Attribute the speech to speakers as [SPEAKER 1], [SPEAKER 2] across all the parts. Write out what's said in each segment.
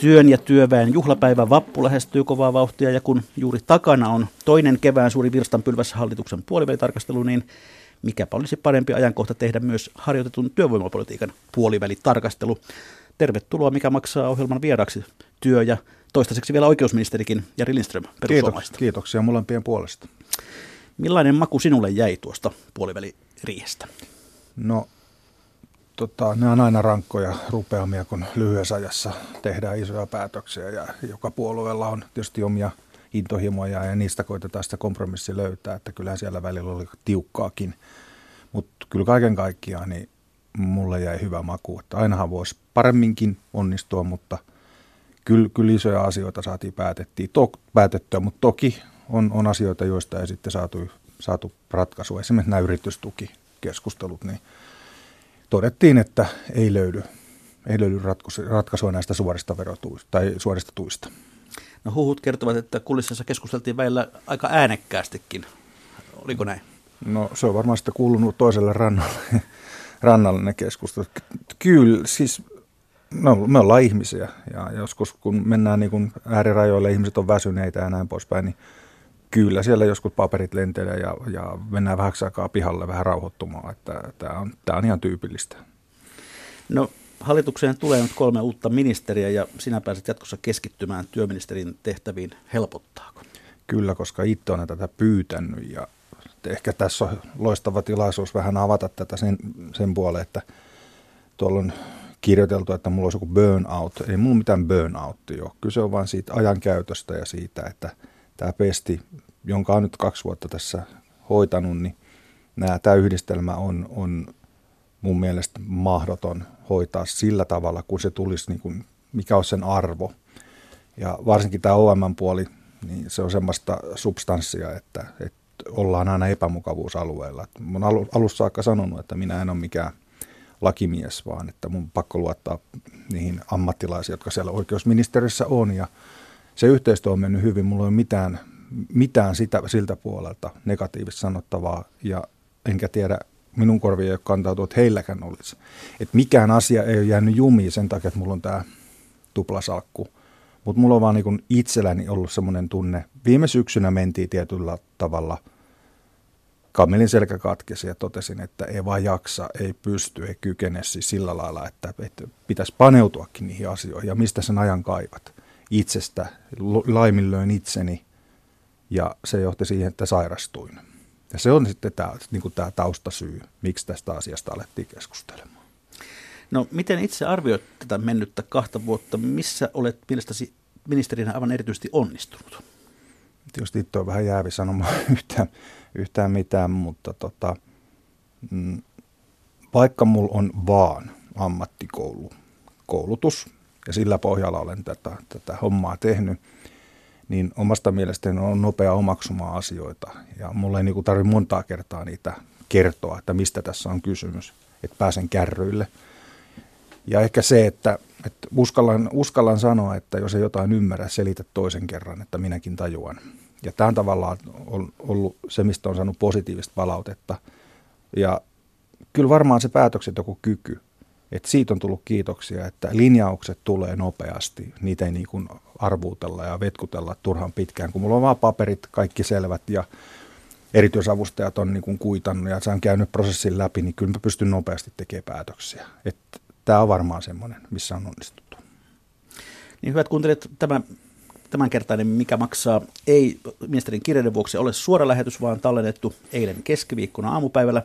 [SPEAKER 1] työn ja työväen juhlapäivä vappu lähestyy kovaa vauhtia ja kun juuri takana on toinen kevään suuri virstanpylväs hallituksen puolivälitarkastelu, niin mikäpä olisi parempi ajankohta tehdä myös harjoitetun työvoimapolitiikan puolivälitarkastelu. Tervetuloa, mikä maksaa ohjelman vieraksi työ- ja toistaiseksi vielä oikeusministerikin Jari Lindström
[SPEAKER 2] Kiitos,
[SPEAKER 1] perussuomalaista.
[SPEAKER 2] kiitoksia molempien puolesta.
[SPEAKER 1] Millainen maku sinulle jäi tuosta puoliväliriihestä?
[SPEAKER 2] No, tota, ne on aina rankkoja rupeamia, kun lyhyessä ajassa tehdään isoja päätöksiä ja joka puolueella on tietysti omia intohimoja ja niistä koitetaan sitä kompromissi löytää, että kyllä siellä välillä oli tiukkaakin. Mutta kyllä kaiken kaikkiaan niin mulle jäi hyvä maku, että ainahan voisi paremminkin onnistua, mutta kyllä, kyllä isoja asioita saatiin päätettiin, to, päätettyä, mutta toki on, on asioita, joista ei sitten saatu, saatu ratkaisua. Esimerkiksi nämä yritystukikeskustelut, niin todettiin, että ei löydy, ei löydy ratkaisua, näistä suorista verotuista tai suorista tuista.
[SPEAKER 1] No huhut kertovat, että kulississa keskusteltiin välillä aika äänekkäästikin. Oliko näin?
[SPEAKER 2] No se on varmaan sitten kuulunut toiselle rannalle, rannalle ne keskustelut. Kyllä, siis no, me ollaan ihmisiä ja joskus kun mennään niin kuin äärirajoille, ihmiset on väsyneitä ja näin poispäin, niin kyllä siellä joskus paperit lentelee ja, ja mennään vähäksi aikaa pihalle vähän rauhoittumaan. Että tämä on, tämä on ihan tyypillistä.
[SPEAKER 1] No hallitukseen tulee nyt kolme uutta ministeriä ja sinä pääset jatkossa keskittymään työministerin tehtäviin. Helpottaako?
[SPEAKER 2] Kyllä, koska itse olen tätä pyytänyt ja ehkä tässä on loistava tilaisuus vähän avata tätä sen, sen puoleen, että tuolla on kirjoiteltu, että mulla olisi joku burnout. Ei mulla mitään burnoutti ole. Kyse on vain siitä ajankäytöstä ja siitä, että tämä pesti, jonka on nyt kaksi vuotta tässä hoitanut, niin nämä, tämä yhdistelmä on, on mun mielestä mahdoton hoitaa sillä tavalla, kun se tulisi, niin kuin, mikä on sen arvo. Ja varsinkin tämä OM-puoli, niin se on semmoista substanssia, että, että ollaan aina epämukavuusalueella. Mä olen alussa saakka sanonut, että minä en ole mikään lakimies, vaan että mun pakko luottaa niihin ammattilaisiin, jotka siellä oikeusministeriössä on. Ja se yhteistyö on mennyt hyvin. Mulla ei ole mitään, mitään sitä, siltä puolelta negatiivista sanottavaa. Ja enkä tiedä, minun korviin ei ole kantautua, että heilläkään olisi. Että mikään asia ei ole jäänyt jumiin sen takia, että mulla on tämä tuplasalkku. Mutta mulla on vaan niin itselläni ollut semmoinen tunne. Viime syksynä mentiin tietyllä tavalla – kammelin selkä katkesi ja totesin, että ei vaan jaksa, ei pysty, ei kykene siis sillä lailla, että, että pitäisi paneutuakin niihin asioihin ja mistä sen ajan kaivat. Itsestä laiminlöin itseni ja se johti siihen, että sairastuin. Ja se on sitten tämä, niin kuin tämä taustasyy, miksi tästä asiasta alettiin keskustelemaan.
[SPEAKER 1] No miten itse arvioit tätä mennyttä kahta vuotta? Missä olet mielestäsi ministerinä aivan erityisesti onnistunut?
[SPEAKER 2] Tietysti itse on vähän jäävi sanomaan yhtään, yhtään mitään, mutta tota, mm, vaikka mulla on vaan ammattikoulu, koulutus ja sillä pohjalla olen tätä, tätä hommaa tehnyt, niin omasta mielestäni on nopea omaksumaan asioita. Ja mulla ei niinku tarvitse montaa kertaa niitä kertoa, että mistä tässä on kysymys, että pääsen kärryille. Ja ehkä se, että, että uskallan, uskallan sanoa, että jos ei jotain ymmärrä, selitä toisen kerran, että minäkin tajuan. Ja tämä on tavallaan ollut se, mistä on saanut positiivista palautetta. Ja kyllä varmaan se päätöksentekokyky, että siitä on tullut kiitoksia, että linjaukset tulee nopeasti. Niitä ei niin kuin arvuutella ja vetkutella turhan pitkään, kun mulla on vaan paperit, kaikki selvät ja erityisavustajat on niin kuin kuitannut ja se on käynyt prosessin läpi, niin kyllä mä pystyn nopeasti tekemään päätöksiä. Tämä on varmaan semmoinen, missä on onnistuttu.
[SPEAKER 1] Niin hyvät kuuntelijat, tämä tämänkertainen Mikä maksaa ei ministerin kirjeiden vuoksi ole suora lähetys, vaan tallennettu eilen keskiviikkona aamupäivällä.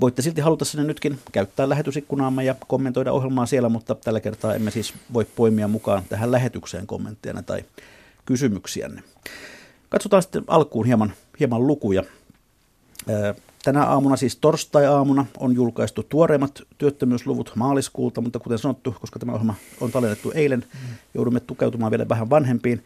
[SPEAKER 1] Voitte silti haluta sinne nytkin käyttää lähetysikkunaamme ja kommentoida ohjelmaa siellä, mutta tällä kertaa emme siis voi poimia mukaan tähän lähetykseen kommentteja tai kysymyksiänne. Katsotaan sitten alkuun hieman, hieman lukuja. Tänä aamuna, siis torstai-aamuna, on julkaistu tuoreimmat työttömyysluvut maaliskuulta, mutta kuten sanottu, koska tämä ohjelma on tallennettu eilen, joudumme tukeutumaan vielä vähän vanhempiin.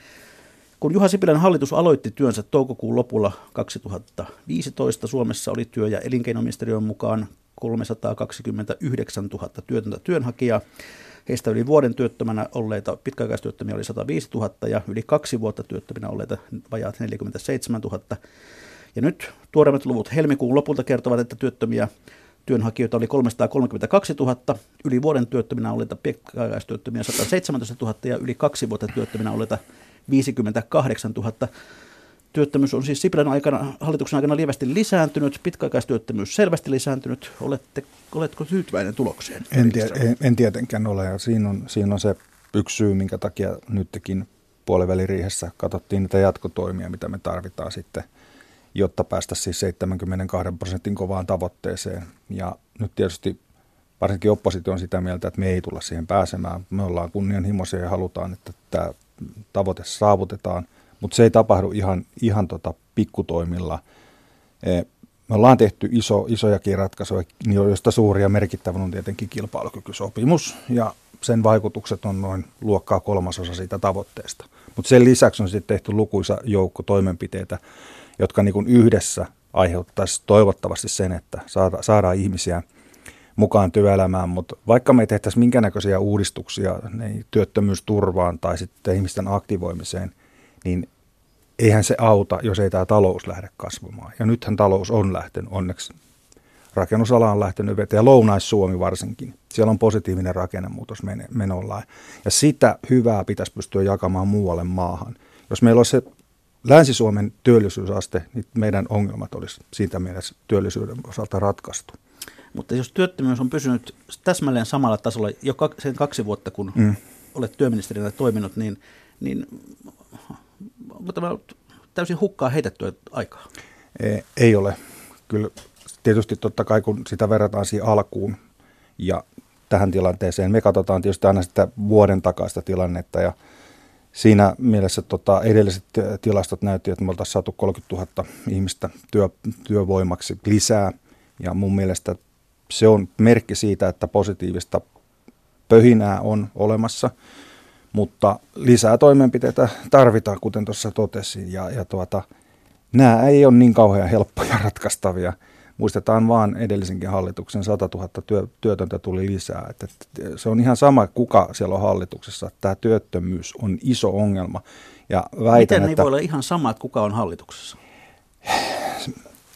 [SPEAKER 1] Kun Juha Sipilän hallitus aloitti työnsä toukokuun lopulla 2015, Suomessa oli työ- ja elinkeinoministeriön mukaan 329 000 työtöntä työnhakijaa. Heistä yli vuoden työttömänä olleita pitkäaikaistyöttömiä oli 105 000 ja yli kaksi vuotta työttöminä olleita vajaat 47 000. Ja nyt tuoreimmat luvut helmikuun lopulta kertovat, että työttömiä työnhakijoita oli 332 000, yli vuoden työttöminä olleita pitkäaikaistyöttömiä 117 000 ja yli kaksi vuotta työttöminä olleita 58 000. Työttömyys on siis Sipilän aikana, hallituksen aikana lievästi lisääntynyt, pitkäaikaistyöttömyys selvästi lisääntynyt. Olette, oletko tyytyväinen tulokseen?
[SPEAKER 2] En, tie, en, en tietenkään ole ja siinä on, siinä on se yksi syy, minkä takia nytkin puoliväliriihessä katsottiin niitä jatkotoimia, mitä me tarvitaan sitten, jotta päästä siis 72 prosentin kovaan tavoitteeseen. Ja nyt tietysti varsinkin oppositio on sitä mieltä, että me ei tulla siihen pääsemään. Me ollaan kunnianhimoisia ja halutaan, että tämä tavoite saavutetaan – mutta se ei tapahdu ihan, ihan tota pikkutoimilla. E, me ollaan tehty iso, isojakin ratkaisuja, joista suuri ja merkittävä on tietenkin kilpailukykysopimus, ja sen vaikutukset on noin luokkaa kolmasosa siitä tavoitteesta. Mutta sen lisäksi on sitten tehty lukuisa joukko toimenpiteitä, jotka niin yhdessä aiheuttaisi toivottavasti sen, että saadaan ihmisiä mukaan työelämään, mutta vaikka me ei tehtäisi minkä näköisiä uudistuksia niin työttömyysturvaan tai sitten ihmisten aktivoimiseen, niin eihän se auta, jos ei tämä talous lähde kasvamaan. Ja nythän talous on lähtenyt onneksi. Rakennusala on lähtenyt veteen ja Lounais-Suomi varsinkin. Siellä on positiivinen rakennemuutos menollaan. Ja sitä hyvää pitäisi pystyä jakamaan muualle maahan. Jos meillä olisi se Länsi-Suomen työllisyysaste, niin meidän ongelmat olisi siitä mielessä työllisyyden osalta ratkaistu.
[SPEAKER 1] Mutta jos työttömyys on pysynyt täsmälleen samalla tasolla jo sen kaksi vuotta, kun mm. olet työministerinä toiminut, niin, niin mutta tämä täysin hukkaa heitettyä aikaa.
[SPEAKER 2] Ei, ei ole. Kyllä tietysti totta kai kun sitä verrataan siihen alkuun ja tähän tilanteeseen, me katsotaan tietysti aina sitä vuoden takaista tilannetta ja siinä mielessä tota, edelliset tilastot näytti, että me oltaisiin saatu 30 000 ihmistä työ, työvoimaksi lisää ja mun mielestä se on merkki siitä, että positiivista pöhinää on olemassa – mutta lisää toimenpiteitä tarvitaan, kuten tuossa totesin, ja, ja tuota, nämä ei ole niin kauhean helppoja ratkaistavia. Muistetaan vaan edellisenkin hallituksen 100 000 työ, työtöntä tuli lisää. Että, että se on ihan sama, kuka siellä on hallituksessa. Tämä työttömyys on iso ongelma.
[SPEAKER 1] Ja väitän, Miten että, ei voi olla ihan sama, että kuka on hallituksessa?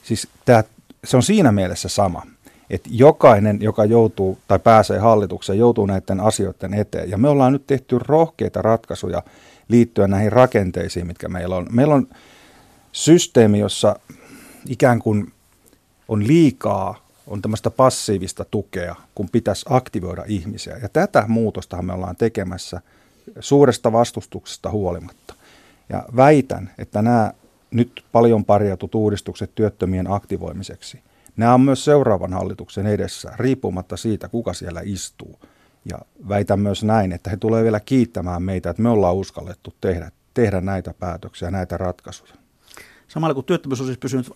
[SPEAKER 2] Siis tämä, se on siinä mielessä sama, että jokainen, joka joutuu tai pääsee hallitukseen, joutuu näiden asioiden eteen. Ja me ollaan nyt tehty rohkeita ratkaisuja liittyen näihin rakenteisiin, mitkä meillä on. Meillä on systeemi, jossa ikään kuin on liikaa, on tämmöistä passiivista tukea, kun pitäisi aktivoida ihmisiä. Ja tätä muutostahan me ollaan tekemässä suuresta vastustuksesta huolimatta. Ja väitän, että nämä nyt paljon parjatut uudistukset työttömien aktivoimiseksi – Nämä on myös seuraavan hallituksen edessä, riippumatta siitä, kuka siellä istuu. Ja väitän myös näin, että he tulevat vielä kiittämään meitä, että me ollaan uskallettu tehdä, tehdä näitä päätöksiä, näitä ratkaisuja.
[SPEAKER 1] Samalla kun työttömyys on siis pysynyt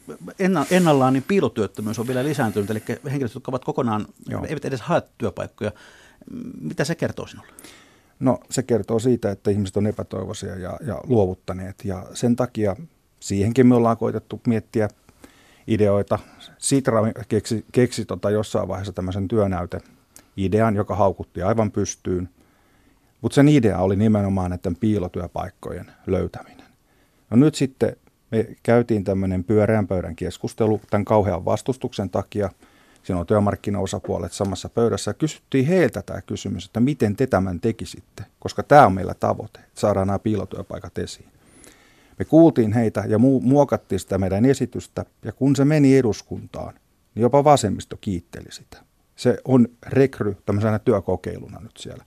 [SPEAKER 1] ennallaan, niin piilotyöttömyys on vielä lisääntynyt, eli henkilöt, jotka ovat kokonaan, Joo. eivät edes hae työpaikkoja. Mitä se kertoo sinulle?
[SPEAKER 2] No se kertoo siitä, että ihmiset on epätoivoisia ja, ja luovuttaneet, ja sen takia siihenkin me ollaan koitettu miettiä ideoita. Sitra keksi, keksi tota jossain vaiheessa tämmöisen työnäyteidean, joka haukutti aivan pystyyn. Mutta sen idea oli nimenomaan näiden piilotyöpaikkojen löytäminen. No nyt sitten me käytiin tämmöinen pyöreän pöydän keskustelu tämän kauhean vastustuksen takia. Siinä on työmarkkinaosapuolet samassa pöydässä kysyttiin heiltä tämä kysymys, että miten te tämän tekisitte, koska tämä on meillä tavoite, että saadaan nämä piilotyöpaikat esiin. Me kuultiin heitä ja mu- muokattiin sitä meidän esitystä, ja kun se meni eduskuntaan, niin jopa vasemmisto kiitteli sitä. Se on rekry tämmöisenä työkokeiluna nyt siellä.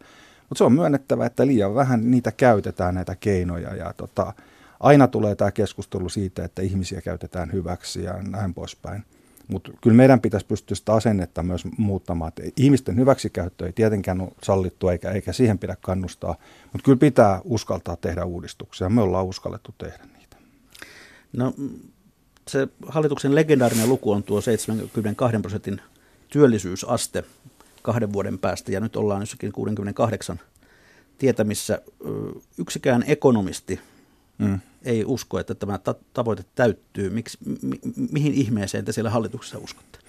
[SPEAKER 2] Mutta se on myönnettävä, että liian vähän niitä käytetään, näitä keinoja, ja tota, aina tulee tämä keskustelu siitä, että ihmisiä käytetään hyväksi ja näin poispäin. Mutta kyllä meidän pitäisi pystyä sitä asennetta myös muuttamaan. Että ihmisten hyväksikäyttö ei tietenkään ole sallittu eikä, eikä siihen pidä kannustaa, mutta kyllä pitää uskaltaa tehdä uudistuksia. Me ollaan uskallettu tehdä niitä.
[SPEAKER 1] No se hallituksen legendaarinen luku on tuo 72 prosentin työllisyysaste kahden vuoden päästä ja nyt ollaan jossakin 68 tietämissä. Yksikään ekonomisti mm. Ei usko, että tämä ta- tavoite täyttyy. Miksi, mi- mihin ihmeeseen te siellä hallituksessa uskotte?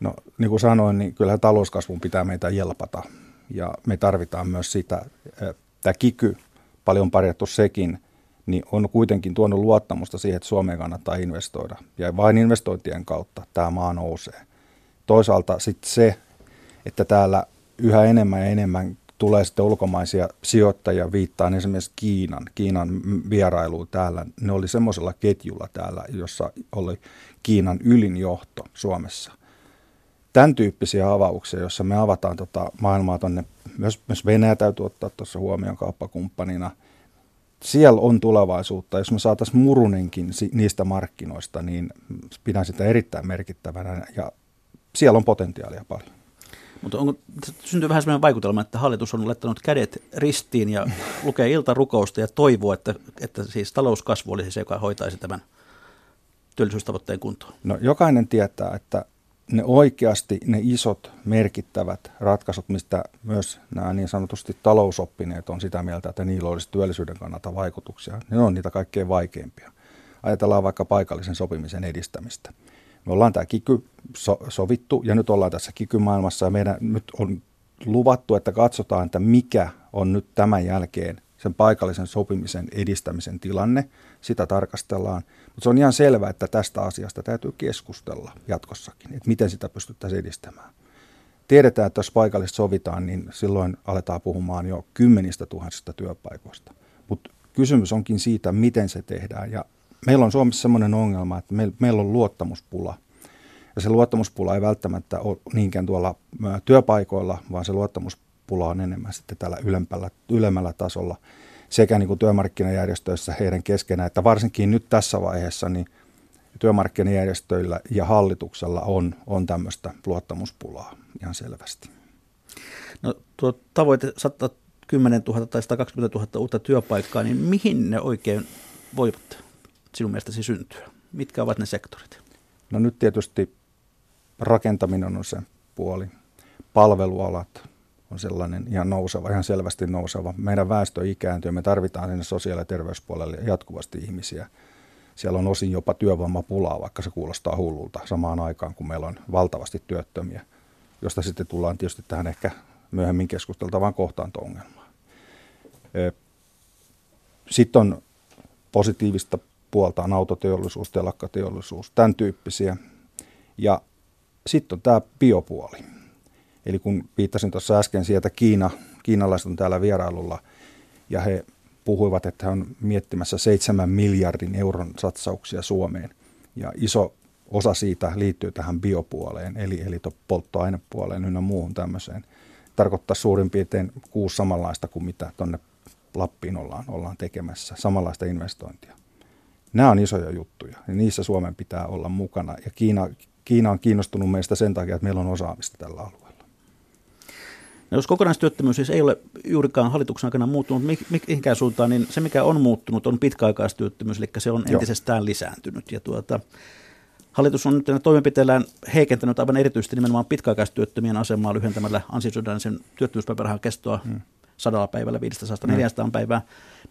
[SPEAKER 2] No niin kuin sanoin, niin kyllähän talouskasvun pitää meitä jelpata ja me tarvitaan myös sitä. Tämä kiky, paljon parjattu sekin, niin on kuitenkin tuonut luottamusta siihen, että Suomeen kannattaa investoida. Ja vain investointien kautta tämä maa nousee. Toisaalta sitten se, että täällä yhä enemmän ja enemmän tulee sitten ulkomaisia sijoittajia, viittaan esimerkiksi Kiinan, Kiinan vierailuun täällä. Ne oli semmoisella ketjulla täällä, jossa oli Kiinan ylin johto Suomessa. Tämän tyyppisiä avauksia, joissa me avataan tota maailmaa tuonne, myös, myös Venäjä täytyy ottaa tuossa huomioon kauppakumppanina. Siellä on tulevaisuutta. Jos me saataisiin murunenkin niistä markkinoista, niin pidän sitä erittäin merkittävänä ja siellä on potentiaalia paljon.
[SPEAKER 1] Mutta onko, syntyy vähän sellainen vaikutelma, että hallitus on laittanut kädet ristiin ja lukee iltarukousta ja toivoo, että, että siis talouskasvu olisi se, joka hoitaisi tämän työllisyystavoitteen kuntoon?
[SPEAKER 2] No jokainen tietää, että ne oikeasti ne isot merkittävät ratkaisut, mistä myös nämä niin sanotusti talousoppineet on sitä mieltä, että niillä olisi työllisyyden kannalta vaikutuksia, ne on niitä kaikkein vaikeimpia. Ajatellaan vaikka paikallisen sopimisen edistämistä. Me ollaan tämä kiky so, sovittu ja nyt ollaan tässä kikymaailmassa ja meidän nyt on luvattu, että katsotaan, että mikä on nyt tämän jälkeen sen paikallisen sopimisen edistämisen tilanne. Sitä tarkastellaan. Mutta se on ihan selvää, että tästä asiasta täytyy keskustella jatkossakin, että miten sitä pystyttäisiin edistämään. Tiedetään, että jos paikallisesti sovitaan, niin silloin aletaan puhumaan jo kymmenistä tuhansista työpaikoista. Mutta kysymys onkin siitä, miten se tehdään. Ja meillä on Suomessa sellainen ongelma, että meillä on luottamuspula. Ja se luottamuspula ei välttämättä ole niinkään tuolla työpaikoilla, vaan se luottamuspula on enemmän sitten tällä ylemmällä, ylemmällä tasolla sekä niin kuin työmarkkinajärjestöissä heidän keskenään, että varsinkin nyt tässä vaiheessa niin työmarkkinajärjestöillä ja hallituksella on, on tämmöistä luottamuspulaa ihan selvästi.
[SPEAKER 1] No tuo tavoite 110 000 tai 120 000 uutta työpaikkaa, niin mihin ne oikein voivat sinun mielestäsi syntyä? Mitkä ovat ne sektorit?
[SPEAKER 2] No nyt tietysti rakentaminen on se puoli. Palvelualat on sellainen ihan nouseva, ihan selvästi nouseva. Meidän väestö ikääntyy, me tarvitaan sinne sosiaali- ja terveyspuolelle jatkuvasti ihmisiä. Siellä on osin jopa työvoimapulaa, vaikka se kuulostaa hullulta samaan aikaan, kun meillä on valtavasti työttömiä, josta sitten tullaan tietysti tähän ehkä myöhemmin keskusteltavaan kohtaanto-ongelmaan. Sitten on positiivista puolta on autoteollisuus, telakkateollisuus, tämän tyyppisiä. Ja sitten on tämä biopuoli. Eli kun viittasin tuossa äsken sieltä Kiina, kiinalaiset on täällä vierailulla ja he puhuivat, että he on miettimässä 7 miljardin euron satsauksia Suomeen. Ja iso osa siitä liittyy tähän biopuoleen, eli, eli polttoainepuoleen ynnä muuhun tämmöiseen. Tarkoittaa suurin piirtein kuusi samanlaista kuin mitä tuonne Lappiin ollaan, ollaan tekemässä, samanlaista investointia. Nämä on isoja juttuja ja niissä Suomen pitää olla mukana ja Kiina, Kiina on kiinnostunut meistä sen takia, että meillä on osaamista tällä alueella.
[SPEAKER 1] No jos kokonaistyöttömyys siis ei ole juurikaan hallituksen aikana muuttunut mihinkään suuntaan, niin se mikä on muuttunut on pitkäaikaistyöttömyys, eli se on entisestään Joo. lisääntynyt. Ja tuota, hallitus on nyt toimenpiteellään heikentänyt aivan erityisesti nimenomaan pitkäaikaistyöttömien asemaa lyhentämällä ansiosidonnaisen työttömyyspäivärahan kestoa hmm. sadalla päivällä 500 400 hmm. päivää.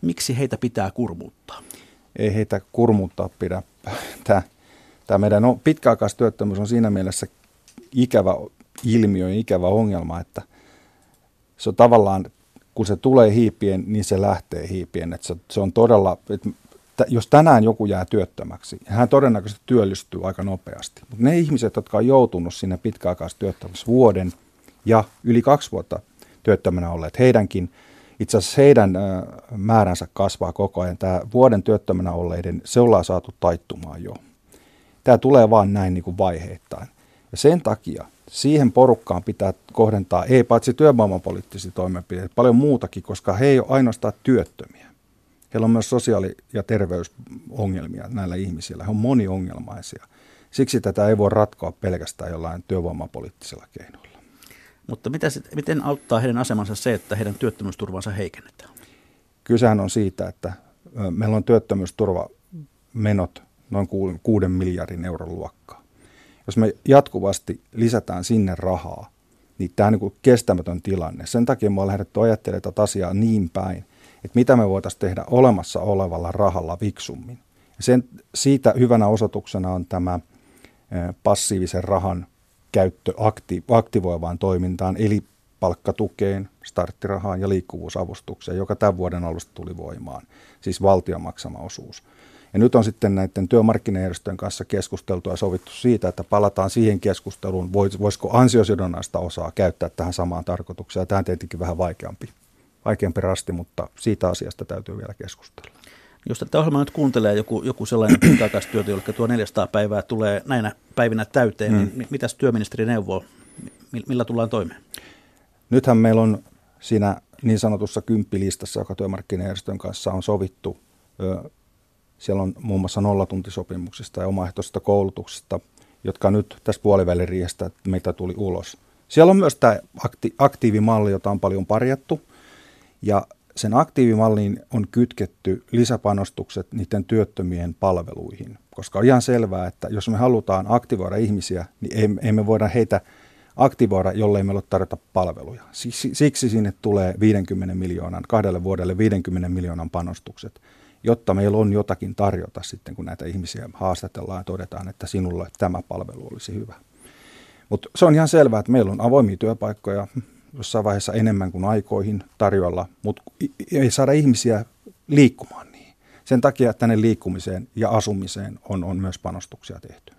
[SPEAKER 1] Miksi heitä pitää kurmuuttaa?
[SPEAKER 2] Ei heitä kurmuuttaa pidä. Tämä, tämä meidän pitkäaikaistyöttömyys on siinä mielessä ikävä ilmiö ja ikävä ongelma, että se on tavallaan, kun se tulee hiipien, niin se lähtee hiipien. Että se, se on todella, että jos tänään joku jää työttömäksi, hän todennäköisesti työllistyy aika nopeasti. Mutta ne ihmiset, jotka on joutunut sinne pitkäaikaistyöttömyys vuoden ja yli kaksi vuotta työttömänä olleet, heidänkin – itse asiassa heidän määränsä kasvaa koko ajan. Tämä vuoden työttömänä olleiden, se ollaan saatu taittumaan jo. Tämä tulee vaan näin niin kuin vaiheittain. Ja sen takia siihen porukkaan pitää kohdentaa, ei paitsi työvoimapoliittisia toimenpiteitä, paljon muutakin, koska he ei ole ainoastaan työttömiä. Heillä on myös sosiaali- ja terveysongelmia näillä ihmisillä. He on moniongelmaisia. Siksi tätä ei voi ratkoa pelkästään jollain työvoimapoliittisella keinoilla.
[SPEAKER 1] Mutta mitä, miten auttaa heidän asemansa se, että heidän työttömyysturvansa heikennetään?
[SPEAKER 2] Kysehän on siitä, että meillä on työttömyysturvamenot noin kuuden miljardin euron luokkaa. Jos me jatkuvasti lisätään sinne rahaa, niin tämä on niin kestämätön tilanne. Sen takia me on lähdetty ajattelemaan tätä asiaa niin päin, että mitä me voitaisiin tehdä olemassa olevalla rahalla viksummin. Sen, siitä hyvänä osoituksena on tämä passiivisen rahan käyttö akti, aktivoivaan toimintaan, eli palkkatukeen, starttirahaan ja liikkuvuusavustukseen, joka tämän vuoden alusta tuli voimaan, siis valtion maksama osuus. Ja nyt on sitten näiden työmarkkinajärjestöjen kanssa keskusteltu ja sovittu siitä, että palataan siihen keskusteluun, voisiko ansiosidonnaista osaa käyttää tähän samaan tarkoitukseen. Tämä on tietenkin vähän vaikeampi, vaikeampi rasti, mutta siitä asiasta täytyy vielä keskustella.
[SPEAKER 1] Jos tätä ohjelmaa nyt kuuntelee joku, joku sellainen pitkäaikaistyötä, jolle tuo 400 päivää tulee näinä päivinä täyteen, mm. niin mitäs työministeri neuvoo? Millä tullaan toimeen?
[SPEAKER 2] Nythän meillä on siinä niin sanotussa kymppilistassa, joka työmarkkinajärjestön kanssa on sovittu. Siellä on muun muassa nollatuntisopimuksista ja omaehtoisesta koulutuksesta, jotka nyt tässä puoliväliriihestä meitä tuli ulos. Siellä on myös tämä akti- aktiivimalli, jota on paljon parjattu. Ja sen aktiivimalliin on kytketty lisäpanostukset niiden työttömien palveluihin, koska on ihan selvää, että jos me halutaan aktivoida ihmisiä, niin ei, me voida heitä aktivoida, jollei meillä ole tarjota palveluja. Siksi sinne tulee 50 miljoonan, kahdelle vuodelle 50 miljoonan panostukset, jotta meillä on jotakin tarjota sitten, kun näitä ihmisiä haastatellaan ja todetaan, että sinulle tämä palvelu olisi hyvä. Mutta se on ihan selvää, että meillä on avoimia työpaikkoja, jossain vaiheessa enemmän kuin aikoihin tarjolla, mutta ei saada ihmisiä liikkumaan niin. Sen takia tänne liikkumiseen ja asumiseen on, on myös panostuksia tehty.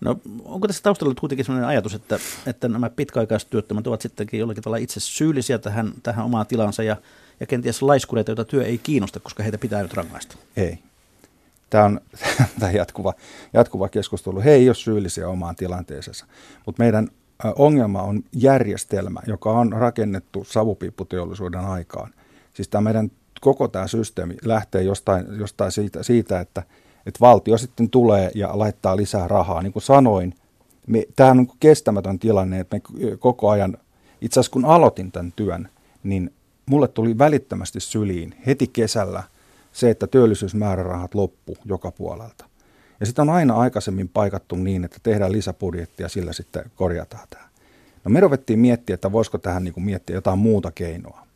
[SPEAKER 1] No onko tässä taustalla kuitenkin sellainen ajatus, että, että nämä pitkäaikaistyöttömät ovat sittenkin jollakin tavalla itse syyllisiä tähän, tähän omaan tilansa ja, ja kenties laiskureita, joita työ ei kiinnosta, koska heitä pitää nyt rangaista?
[SPEAKER 2] Ei. Tämä on tämä jatkuva, jatkuva keskustelu. He ei ole syyllisiä omaan tilanteeseensa, mutta meidän ongelma on järjestelmä, joka on rakennettu savupiipputeollisuuden aikaan. Siis tämä meidän koko tämä systeemi lähtee jostain, jostain siitä, siitä että, että valtio sitten tulee ja laittaa lisää rahaa. Niin kuin sanoin, me, tämä on niin kestämätön tilanne, että me koko ajan, itse asiassa kun aloitin tämän työn, niin mulle tuli välittömästi syliin heti kesällä se, että työllisyysmäärärahat loppu joka puolelta. Ja sitten on aina aikaisemmin paikattu niin, että tehdään lisäbudjetti ja sillä sitten korjataan tämä. No me ruvettiin miettiä, että voisiko tähän niin kuin miettiä jotain muuta keinoa.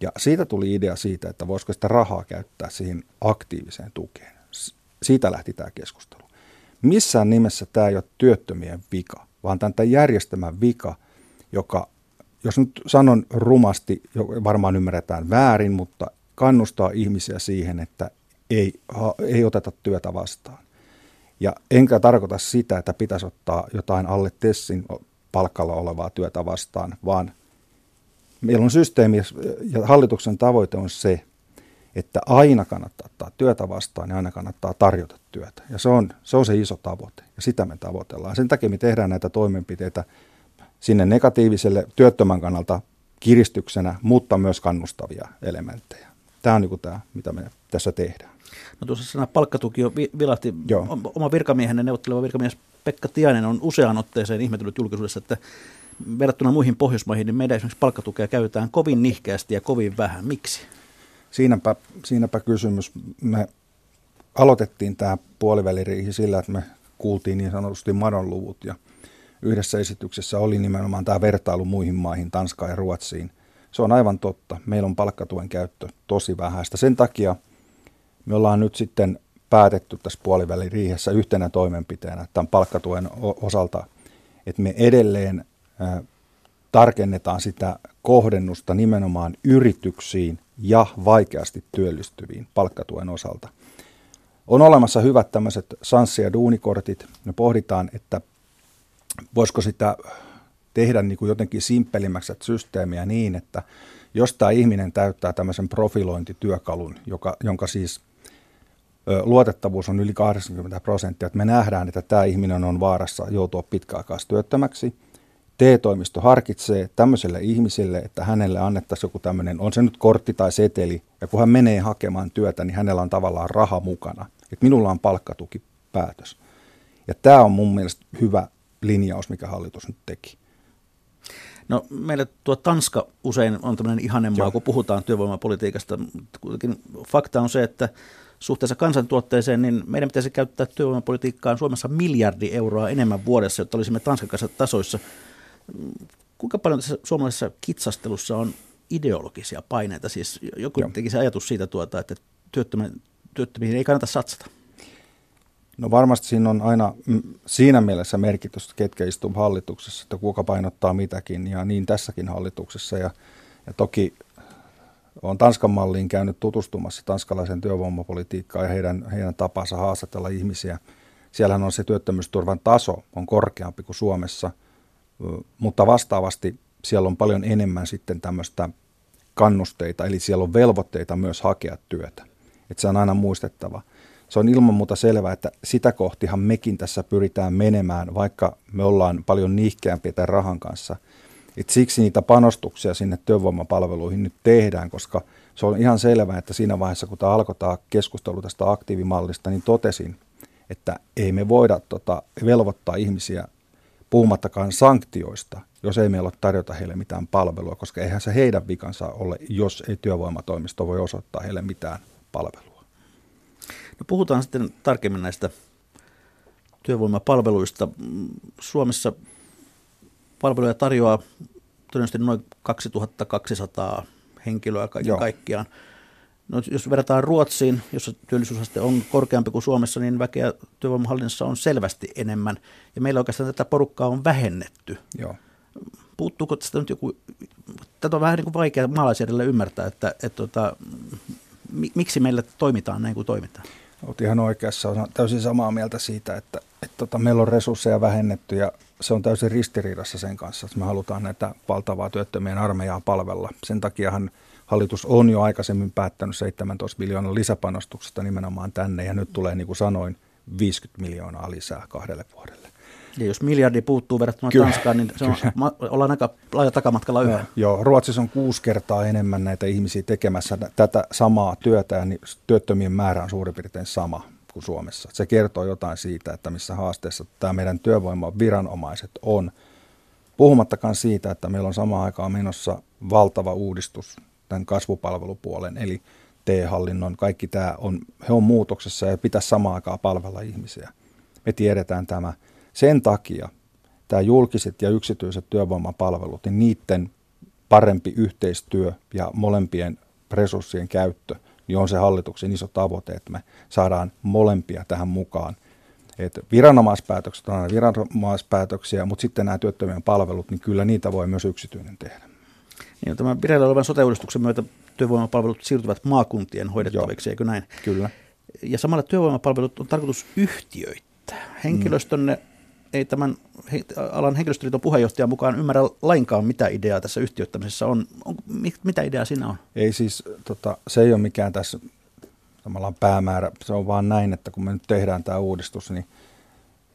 [SPEAKER 2] Ja siitä tuli idea siitä, että voisiko sitä rahaa käyttää siihen aktiiviseen tukeen. Siitä lähti tämä keskustelu. Missään nimessä tämä ei ole työttömien vika, vaan tämän järjestelmän vika, joka, jos nyt sanon rumasti, varmaan ymmärretään väärin, mutta kannustaa ihmisiä siihen, että ei, ei oteta työtä vastaan. Ja enkä tarkoita sitä, että pitäisi ottaa jotain alle Tessin palkalla olevaa työtä vastaan, vaan meillä on systeemi ja hallituksen tavoite on se, että aina kannattaa ottaa työtä vastaan ja aina kannattaa tarjota työtä. Ja se on, se on se iso tavoite ja sitä me tavoitellaan. Sen takia me tehdään näitä toimenpiteitä sinne negatiiviselle työttömän kannalta kiristyksenä, mutta myös kannustavia elementtejä. Tämä on niin tämä, mitä me tässä tehdään.
[SPEAKER 1] No tuossa sana palkkatuki jo vilahti. Joo. Oma virkamiehenne, neuvotteleva virkamies Pekka Tiainen on useaan otteeseen ihmetellyt julkisuudessa, että verrattuna muihin Pohjoismaihin, niin meidän esimerkiksi palkkatukea käytetään kovin nihkeästi ja kovin vähän. Miksi?
[SPEAKER 2] Siinäpä, siinäpä kysymys. Me aloitettiin tämä puoliväliriihi sillä, että me kuultiin niin sanotusti madonluvut ja yhdessä esityksessä oli nimenomaan tämä vertailu muihin maihin, Tanskaan ja Ruotsiin. Se on aivan totta. Meillä on palkkatuen käyttö tosi vähäistä. Sen takia me ollaan nyt sitten päätetty tässä puoliväliriihessä yhtenä toimenpiteenä tämän palkkatuen osalta, että me edelleen tarkennetaan sitä kohdennusta nimenomaan yrityksiin ja vaikeasti työllistyviin palkkatuen osalta. On olemassa hyvät tämmöiset sanssi- ja duunikortit. Me pohditaan, että voisiko sitä tehdä niin kuin jotenkin simppelimmäksi systeemiä niin, että jos tämä ihminen täyttää tämmöisen profilointityökalun, joka, jonka siis luotettavuus on yli 80 prosenttia, että me nähdään, että tämä ihminen on vaarassa joutua pitkäaikaistyöttömäksi. TE-toimisto harkitsee tämmöiselle ihmiselle, että hänelle annettaisiin joku tämmöinen, on se nyt kortti tai seteli, ja kun hän menee hakemaan työtä, niin hänellä on tavallaan raha mukana. Että minulla on palkkatukipäätös. Ja tämä on mun mielestä hyvä linjaus, mikä hallitus nyt teki.
[SPEAKER 1] No meillä tuo Tanska usein on tämmöinen ihanemaa, kun puhutaan työvoimapolitiikasta. Kuitenkin fakta on se, että suhteessa kansantuotteeseen, niin meidän pitäisi käyttää työvoimapolitiikkaan Suomessa miljardi euroa enemmän vuodessa, jotta olisimme Tanskan kanssa tasoissa. Kuinka paljon tässä suomalaisessa kitsastelussa on ideologisia paineita? Siis joku teki se ajatus siitä, tuota, että työttömiin ei kannata satsata.
[SPEAKER 2] No varmasti siinä on aina siinä mielessä merkitystä, ketkä istuu hallituksessa, että kuka painottaa mitäkin ja niin tässäkin hallituksessa. Ja, ja toki olen Tanskan malliin käynyt tutustumassa tanskalaisen työvoimapolitiikkaan ja heidän, heidän tapansa haastatella ihmisiä. Siellähän on se työttömyysturvan taso on korkeampi kuin Suomessa, mutta vastaavasti siellä on paljon enemmän sitten tämmöistä kannusteita, eli siellä on velvoitteita myös hakea työtä. Että se on aina muistettava se on ilman muuta selvää, että sitä kohtihan mekin tässä pyritään menemään, vaikka me ollaan paljon niihkeämpiä tämän rahan kanssa. Et siksi niitä panostuksia sinne työvoimapalveluihin nyt tehdään, koska se on ihan selvää, että siinä vaiheessa, kun tämä alkoi tämä keskustelu tästä aktiivimallista, niin totesin, että ei me voida tota, velvoittaa ihmisiä puhumattakaan sanktioista, jos ei meillä ole tarjota heille mitään palvelua, koska eihän se heidän vikansa ole, jos ei työvoimatoimisto voi osoittaa heille mitään palvelua.
[SPEAKER 1] No puhutaan sitten tarkemmin näistä työvoimapalveluista. Suomessa palveluja tarjoaa todennäköisesti noin 2200 henkilöä kaiken Joo. kaikkiaan. No, jos verrataan Ruotsiin, jossa työllisyysaste on korkeampi kuin Suomessa, niin väkeä työvoimahallinnassa on selvästi enemmän. Ja meillä oikeastaan tätä porukkaa on vähennetty.
[SPEAKER 2] Joo.
[SPEAKER 1] Puuttuuko tästä nyt joku, tätä on vähän niin kuin vaikea maalaisjärjellä ymmärtää, että, että, että, että miksi meillä toimitaan näin kuin toimitaan?
[SPEAKER 2] Olet ihan oikeassa. Olen täysin samaa mieltä siitä, että, että tota, meillä on resursseja vähennetty ja se on täysin ristiriidassa sen kanssa, että me halutaan näitä valtavaa työttömien armeijaa palvella. Sen takiahan hallitus on jo aikaisemmin päättänyt 17 miljoonan lisäpanostuksesta nimenomaan tänne ja nyt tulee, niin kuin sanoin, 50 miljoonaa lisää kahdelle vuodelle.
[SPEAKER 1] Ja jos miljardi puuttuu verrattuna kyllä, Tanskaan, niin se on, ma, ollaan aika laaja takamatkalla yhä.
[SPEAKER 2] Joo, Ruotsissa on kuusi kertaa enemmän näitä ihmisiä tekemässä tätä samaa työtä, ja niin työttömien määrä on suurin piirtein sama kuin Suomessa. Se kertoo jotain siitä, että missä haasteessa tämä meidän työvoimaviranomaiset on. Puhumattakaan siitä, että meillä on samaan aikaan menossa valtava uudistus tämän kasvupalvelupuolen, eli T-hallinnon, kaikki tämä on, he on muutoksessa ja pitäisi samaan aikaan palvella ihmisiä. Me tiedetään tämä sen takia tämä julkiset ja yksityiset työvoimapalvelut, niin niiden parempi yhteistyö ja molempien resurssien käyttö, niin on se hallituksen iso tavoite, että me saadaan molempia tähän mukaan. Et viranomaispäätökset on aina viranomaispäätöksiä, mutta sitten nämä työttömien palvelut, niin kyllä niitä voi myös yksityinen tehdä.
[SPEAKER 1] Niin, tämän vireillä olevan sote myötä työvoimapalvelut siirtyvät maakuntien hoidettaviksi, Joo, eikö näin?
[SPEAKER 2] Kyllä.
[SPEAKER 1] Ja samalla työvoimapalvelut on tarkoitus yhtiöittää. Henkilöstönne mm ei tämän alan henkilöstöliiton puheenjohtajan mukaan ymmärrä lainkaan, mitä ideaa tässä yhtiöittämisessä on. on mitä ideaa siinä on?
[SPEAKER 2] Ei siis, tota, se ei ole mikään tässä tavallaan päämäärä. Se on vaan näin, että kun me nyt tehdään tämä uudistus, niin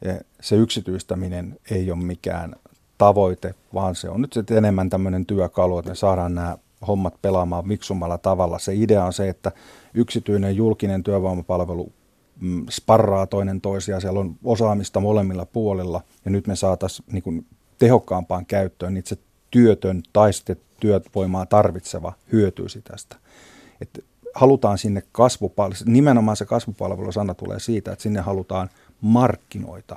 [SPEAKER 2] e, se yksityistäminen ei ole mikään tavoite, vaan se on nyt sitten enemmän tämmöinen työkalu, että me saadaan nämä hommat pelaamaan viksummalla tavalla. Se idea on se, että yksityinen julkinen työvoimapalvelu sparraa toinen toisia, siellä on osaamista molemmilla puolilla ja nyt me saataisiin niin tehokkaampaan käyttöön, niin se työtön tai sitten työvoimaa tarvitseva hyötyisi tästä. Et halutaan sinne kasvupalvelu, nimenomaan se kasvupalvelusana tulee siitä, että sinne halutaan markkinoita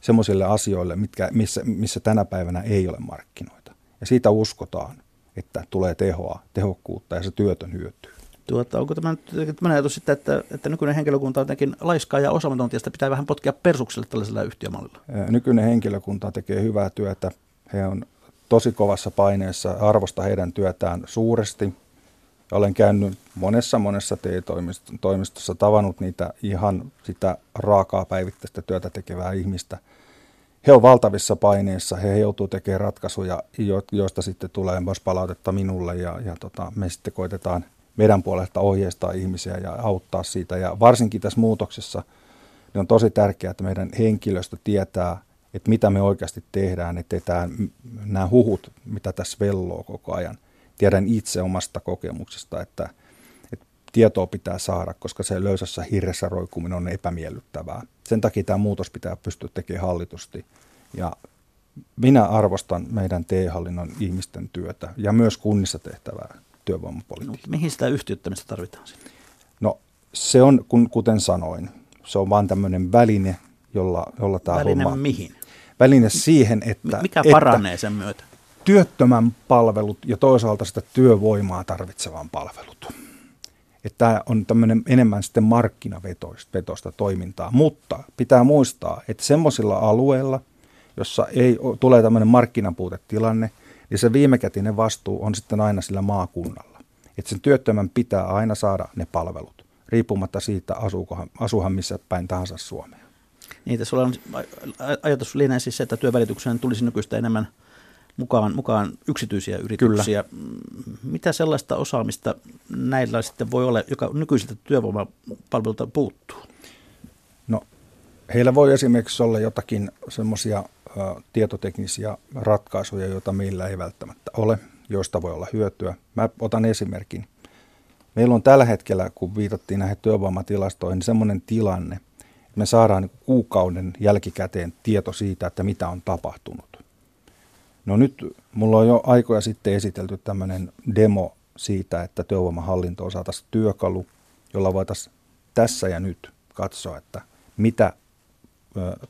[SPEAKER 2] semmoisille asioille, mitkä, missä, missä tänä päivänä ei ole markkinoita. Ja siitä uskotaan, että tulee tehoa, tehokkuutta ja se työtön hyötyy.
[SPEAKER 1] Tuota, onko tämä nyt ajatus sitten, että, että nykyinen henkilökunta on jotenkin laiskaa ja osaamatonta ja sitä pitää vähän potkia persukselle tällaisella yhtiömallilla?
[SPEAKER 2] Nykyinen henkilökunta tekee hyvää työtä. He on tosi kovassa paineessa. Arvosta heidän työtään suuresti. Olen käynyt monessa monessa TE-toimistossa, tavannut niitä ihan sitä raakaa päivittäistä työtä tekevää ihmistä. He on valtavissa paineissa, he joutuu tekemään ratkaisuja, joista sitten tulee myös palautetta minulle ja, ja tota, me sitten koitetaan – meidän puolesta ohjeistaa ihmisiä ja auttaa siitä. Ja varsinkin tässä muutoksessa niin on tosi tärkeää, että meidän henkilöstö tietää, että mitä me oikeasti tehdään, että tämä, nämä huhut, mitä tässä velloo koko ajan. Tiedän itse omasta kokemuksesta, että, että tietoa pitää saada, koska se löysässä hirressä roikkuminen on epämiellyttävää. Sen takia tämä muutos pitää pystyä tekemään hallitusti. Ja minä arvostan meidän TE-hallinnon ihmisten työtä ja myös kunnissa tehtävää työvoimapolitiikkaa.
[SPEAKER 1] No, mihin sitä yhtiöttämistä tarvitaan sitten?
[SPEAKER 2] No se on, kun, kuten sanoin, se on vain tämmöinen väline, jolla, jolla tämä
[SPEAKER 1] väline
[SPEAKER 2] homma...
[SPEAKER 1] mihin?
[SPEAKER 2] Väline siihen, että...
[SPEAKER 1] Mikä paranee
[SPEAKER 2] että
[SPEAKER 1] sen myötä?
[SPEAKER 2] työttömän palvelut ja toisaalta sitä työvoimaa tarvitsevan palvelut. Että tämä on tämmöinen enemmän sitten markkinavetoista toimintaa, mutta pitää muistaa, että semmoisilla alueilla, jossa ei tulee tämmöinen markkinapuutetilanne, niin se viimekätinen vastuu on sitten aina sillä maakunnalla. Että sen työttömän pitää aina saada ne palvelut, riippumatta siitä, asuukohan, asuhan missä päin tahansa Suomea.
[SPEAKER 1] Niin, tässä on ajatus lienee siis se, että työvälitykseen tulisi nykyistä enemmän mukaan, mukaan yksityisiä yrityksiä. Kyllä. Mitä sellaista osaamista näillä sitten voi olla, joka nykyisiltä työvoimapalveluilta puuttuu?
[SPEAKER 2] No, heillä voi esimerkiksi olla jotakin semmoisia tietoteknisiä ratkaisuja, joita meillä ei välttämättä ole, joista voi olla hyötyä. Mä otan esimerkin. Meillä on tällä hetkellä, kun viitattiin näihin työvoimatilastoihin, niin semmoinen tilanne, että me saadaan niin kuukauden jälkikäteen tieto siitä, että mitä on tapahtunut. No nyt mulla on jo aikoja sitten esitelty tämmöinen demo siitä, että työvoimahallinto saataisiin työkalu, jolla voitaisiin tässä ja nyt katsoa, että mitä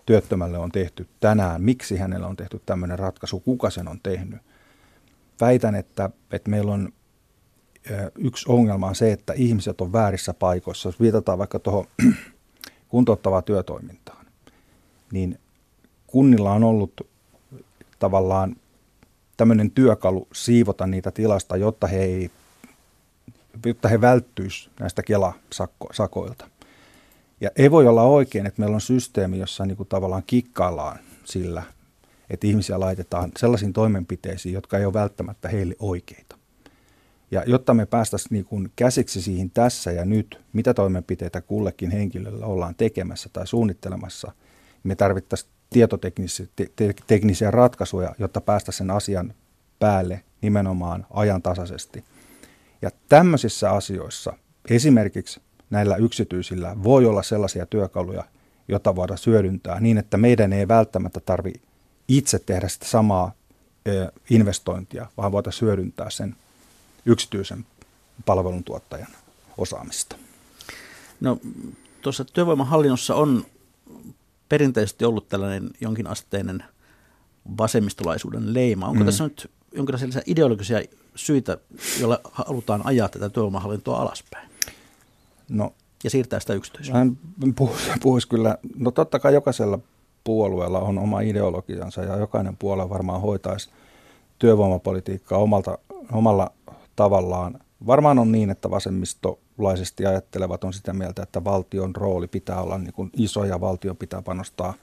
[SPEAKER 2] työttömälle on tehty tänään, miksi hänellä on tehty tämmöinen ratkaisu, kuka sen on tehnyt. Väitän, että, että meillä on yksi ongelma on se, että ihmiset on väärissä paikoissa. Jos viitataan vaikka tuohon kuntouttavaan työtoimintaan, niin kunnilla on ollut tavallaan tämmöinen työkalu siivota niitä tilasta, jotta he, ei, jotta he välttyisivät näistä Kela-sakoilta. Ja ei voi olla oikein, että meillä on systeemi, jossa niin kuin tavallaan kikkaillaan sillä, että ihmisiä laitetaan sellaisiin toimenpiteisiin, jotka ei ole välttämättä heille oikeita. Ja jotta me päästäisiin niin kuin käsiksi siihen tässä ja nyt, mitä toimenpiteitä kullekin henkilöllä ollaan tekemässä tai suunnittelemassa, me tarvittaisiin tietoteknisiä te, teknisiä ratkaisuja, jotta päästä sen asian päälle nimenomaan ajantasaisesti. Ja tämmöisissä asioissa esimerkiksi näillä yksityisillä voi olla sellaisia työkaluja, joita voidaan hyödyntää niin, että meidän ei välttämättä tarvi itse tehdä sitä samaa investointia, vaan voitaisiin hyödyntää sen yksityisen palveluntuottajan osaamista.
[SPEAKER 1] No tuossa työvoimahallinnossa on perinteisesti ollut tällainen jonkinasteinen vasemmistolaisuuden leima. Onko mm. tässä nyt jonkinlaisia ideologisia syitä, joilla halutaan ajaa tätä työvoimahallintoa alaspäin? No, ja siirtää sitä yksityiseen?
[SPEAKER 2] Puhuisi, puhuisi kyllä, no totta kai jokaisella puolueella on oma ideologiansa ja jokainen puolue varmaan hoitaisi työvoimapolitiikkaa omalta, omalla tavallaan. Varmaan on niin, että vasemmistolaisesti ajattelevat on sitä mieltä, että valtion rooli pitää olla niin kuin iso ja valtio pitää panostaa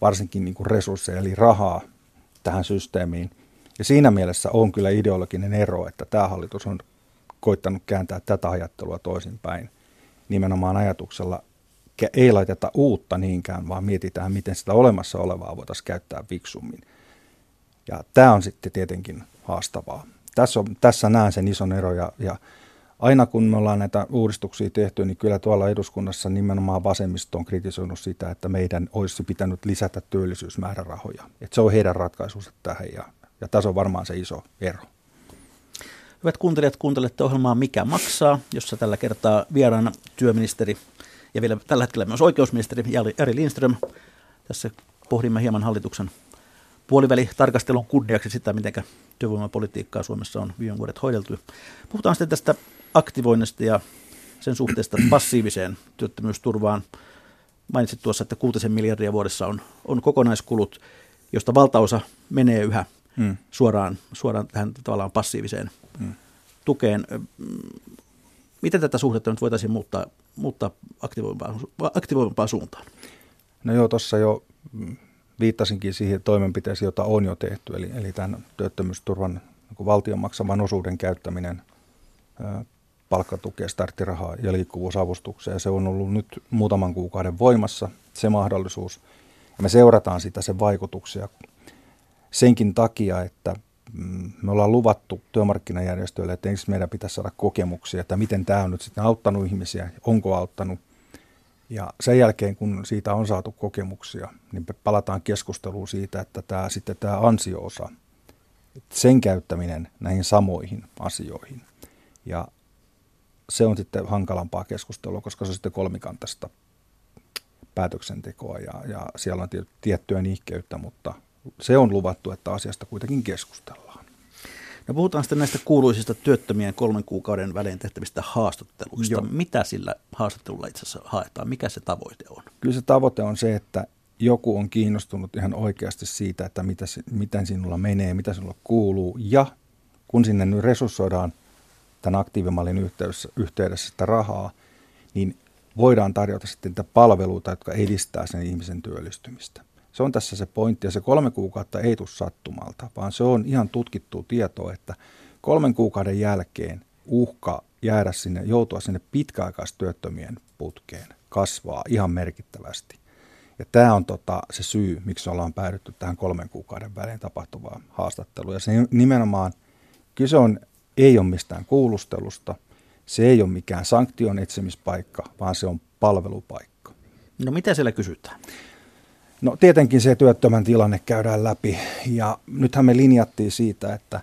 [SPEAKER 2] varsinkin niin kuin resursseja eli rahaa tähän systeemiin. Ja siinä mielessä on kyllä ideologinen ero, että tämä hallitus on koittanut kääntää tätä ajattelua toisinpäin nimenomaan ajatuksella ei laiteta uutta niinkään, vaan mietitään, miten sitä olemassa olevaa voitaisiin käyttää viksummin. Ja tämä on sitten tietenkin haastavaa tässä, on, tässä näen sen ison ero ja, ja aina kun me ollaan näitä uudistuksia tehty, niin kyllä tuolla eduskunnassa nimenomaan vasemmisto on kritisoinut sitä, että meidän olisi pitänyt lisätä työllisyysmäärärahoja. Että se on heidän ratkaisunsa tähän ja, ja tässä on varmaan se iso ero.
[SPEAKER 1] Hyvät kuuntelijat, kuuntelette ohjelmaa Mikä maksaa, jossa tällä kertaa vieraana työministeri ja vielä tällä hetkellä myös oikeusministeri Jari Lindström. Tässä pohdimme hieman hallituksen puolivälitarkastelun kunniaksi sitä, miten työvoimapolitiikkaa Suomessa on viime vuodet hoideltu. Puhutaan sitten tästä aktivoinnista ja sen suhteesta passiiviseen työttömyysturvaan. Mainitsit tuossa, että 6 miljardia vuodessa on, on kokonaiskulut, josta valtaosa menee yhä mm. suoraan, suoraan tähän tavallaan passiiviseen mm. tukeen. Miten tätä suhdetta nyt voitaisiin muuttaa, muuttaa aktivoivampaan, aktivoivampaan suuntaan?
[SPEAKER 2] No joo, tuossa jo viittasinkin siihen toimenpiteeseen, jota on jo tehty, eli, eli tämän työttömyysturvan niin valtion maksaman osuuden käyttäminen palkkatukea, starttirahaa ja liikkuvuusavustukseen. Se on ollut nyt muutaman kuukauden voimassa, se mahdollisuus. Ja me seurataan sitä sen vaikutuksia senkin takia, että mm, me ollaan luvattu työmarkkinajärjestöille, että ensin meidän pitäisi saada kokemuksia, että miten tämä on nyt sitten auttanut ihmisiä, onko auttanut – ja sen jälkeen, kun siitä on saatu kokemuksia, niin palataan keskusteluun siitä, että tämä, sitten tämä ansio-osa, sen käyttäminen näihin samoihin asioihin. Ja se on sitten hankalampaa keskustelua, koska se on sitten kolmikantaista päätöksentekoa ja, ja siellä on tiettyä niikkeyttä, mutta se on luvattu, että asiasta kuitenkin keskustellaan.
[SPEAKER 1] No puhutaan sitten näistä kuuluisista työttömien kolmen kuukauden välein tehtävistä haastatteluista.
[SPEAKER 2] Joo.
[SPEAKER 1] Mitä sillä haastattelulla itse asiassa haetaan? Mikä se tavoite on?
[SPEAKER 2] Kyllä se tavoite on se, että joku on kiinnostunut ihan oikeasti siitä, että mitä, miten sinulla menee, mitä sinulla kuuluu. Ja kun sinne nyt resurssoidaan tämän aktiivimallin yhteydessä, yhteydessä sitä rahaa, niin voidaan tarjota sitten niitä palveluita, jotka edistää sen ihmisen työllistymistä. Se on tässä se pointti, ja se kolme kuukautta ei tule sattumalta, vaan se on ihan tutkittu tietoa, että kolmen kuukauden jälkeen uhka jäädä sinne, joutua sinne pitkäaikaistyöttömien putkeen kasvaa ihan merkittävästi. Ja tämä on tota, se syy, miksi ollaan päädytty tähän kolmen kuukauden välein tapahtuvaan haastatteluun. Ja se nimenomaan kyse on, ei ole mistään kuulustelusta, se ei ole mikään sanktion etsimispaikka, vaan se on palvelupaikka.
[SPEAKER 1] No mitä siellä kysytään?
[SPEAKER 2] No tietenkin se työttömän tilanne käydään läpi ja nythän me linjattiin siitä, että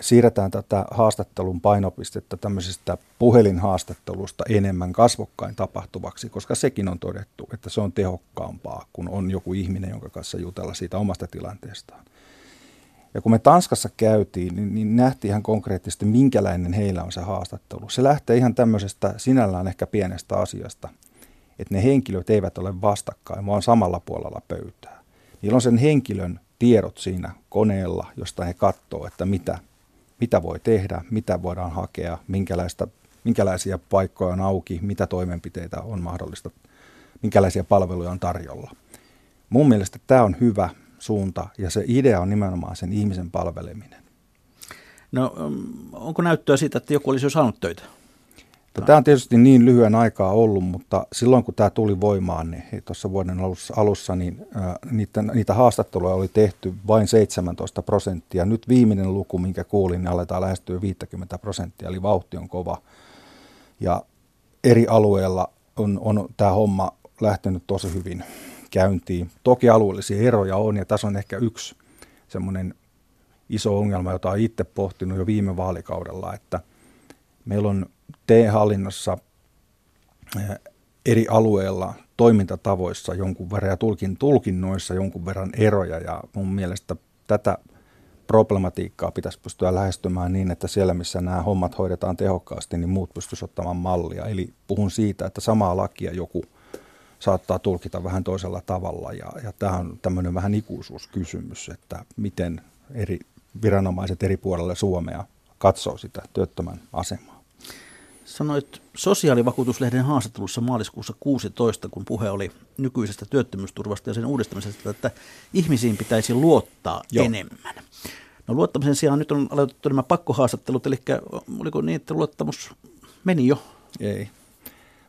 [SPEAKER 2] siirretään tätä haastattelun painopistettä tämmöisestä puhelinhaastattelusta enemmän kasvokkain tapahtuvaksi, koska sekin on todettu, että se on tehokkaampaa, kun on joku ihminen, jonka kanssa jutella siitä omasta tilanteestaan. Ja kun me Tanskassa käytiin, niin, niin nähtiin ihan konkreettisesti, minkälainen heillä on se haastattelu. Se lähtee ihan tämmöisestä sinällään ehkä pienestä asiasta, että ne henkilöt eivät ole vastakkain, vaan samalla puolella pöytää. Niillä on sen henkilön tiedot siinä koneella, josta he katsoo, että mitä, mitä voi tehdä, mitä voidaan hakea, minkälaista, minkälaisia paikkoja on auki, mitä toimenpiteitä on mahdollista, minkälaisia palveluja on tarjolla. Mun mielestä tämä on hyvä suunta ja se idea on nimenomaan sen ihmisen palveleminen.
[SPEAKER 1] No onko näyttöä siitä, että joku olisi jo saanut töitä?
[SPEAKER 2] No, tämä on tietysti niin lyhyen aikaa ollut, mutta silloin kun tämä tuli voimaan, niin tuossa vuoden alussa, niin niitä, niitä haastatteluja oli tehty vain 17 prosenttia. Nyt viimeinen luku, minkä kuulin, niin aletaan lähestyä 50 prosenttia, eli vauhti on kova. Ja eri alueilla on, on tämä homma lähtenyt tosi hyvin käyntiin. Toki alueellisia eroja on, ja tässä on ehkä yksi semmoinen iso ongelma, jota olen itse pohtinut jo viime vaalikaudella, että meillä on TE-hallinnossa eh, eri alueilla toimintatavoissa jonkun verran ja tulkin, tulkinnoissa jonkun verran eroja ja mun mielestä tätä problematiikkaa pitäisi pystyä lähestymään niin, että siellä missä nämä hommat hoidetaan tehokkaasti, niin muut pystyisivät ottamaan mallia. Eli puhun siitä, että samaa lakia joku saattaa tulkita vähän toisella tavalla ja, ja tämä on tämmöinen vähän ikuisuuskysymys, että miten eri viranomaiset eri puolilla Suomea katsoo sitä työttömän asemaa.
[SPEAKER 1] Sanoit sosiaalivakuutuslehden haastattelussa maaliskuussa 16, kun puhe oli nykyisestä työttömyysturvasta ja sen uudistamisesta, että ihmisiin pitäisi luottaa Joo. enemmän. No luottamisen sijaan nyt on aloitettu nämä pakkohaastattelut, eli oliko niin, että luottamus meni jo?
[SPEAKER 2] Ei.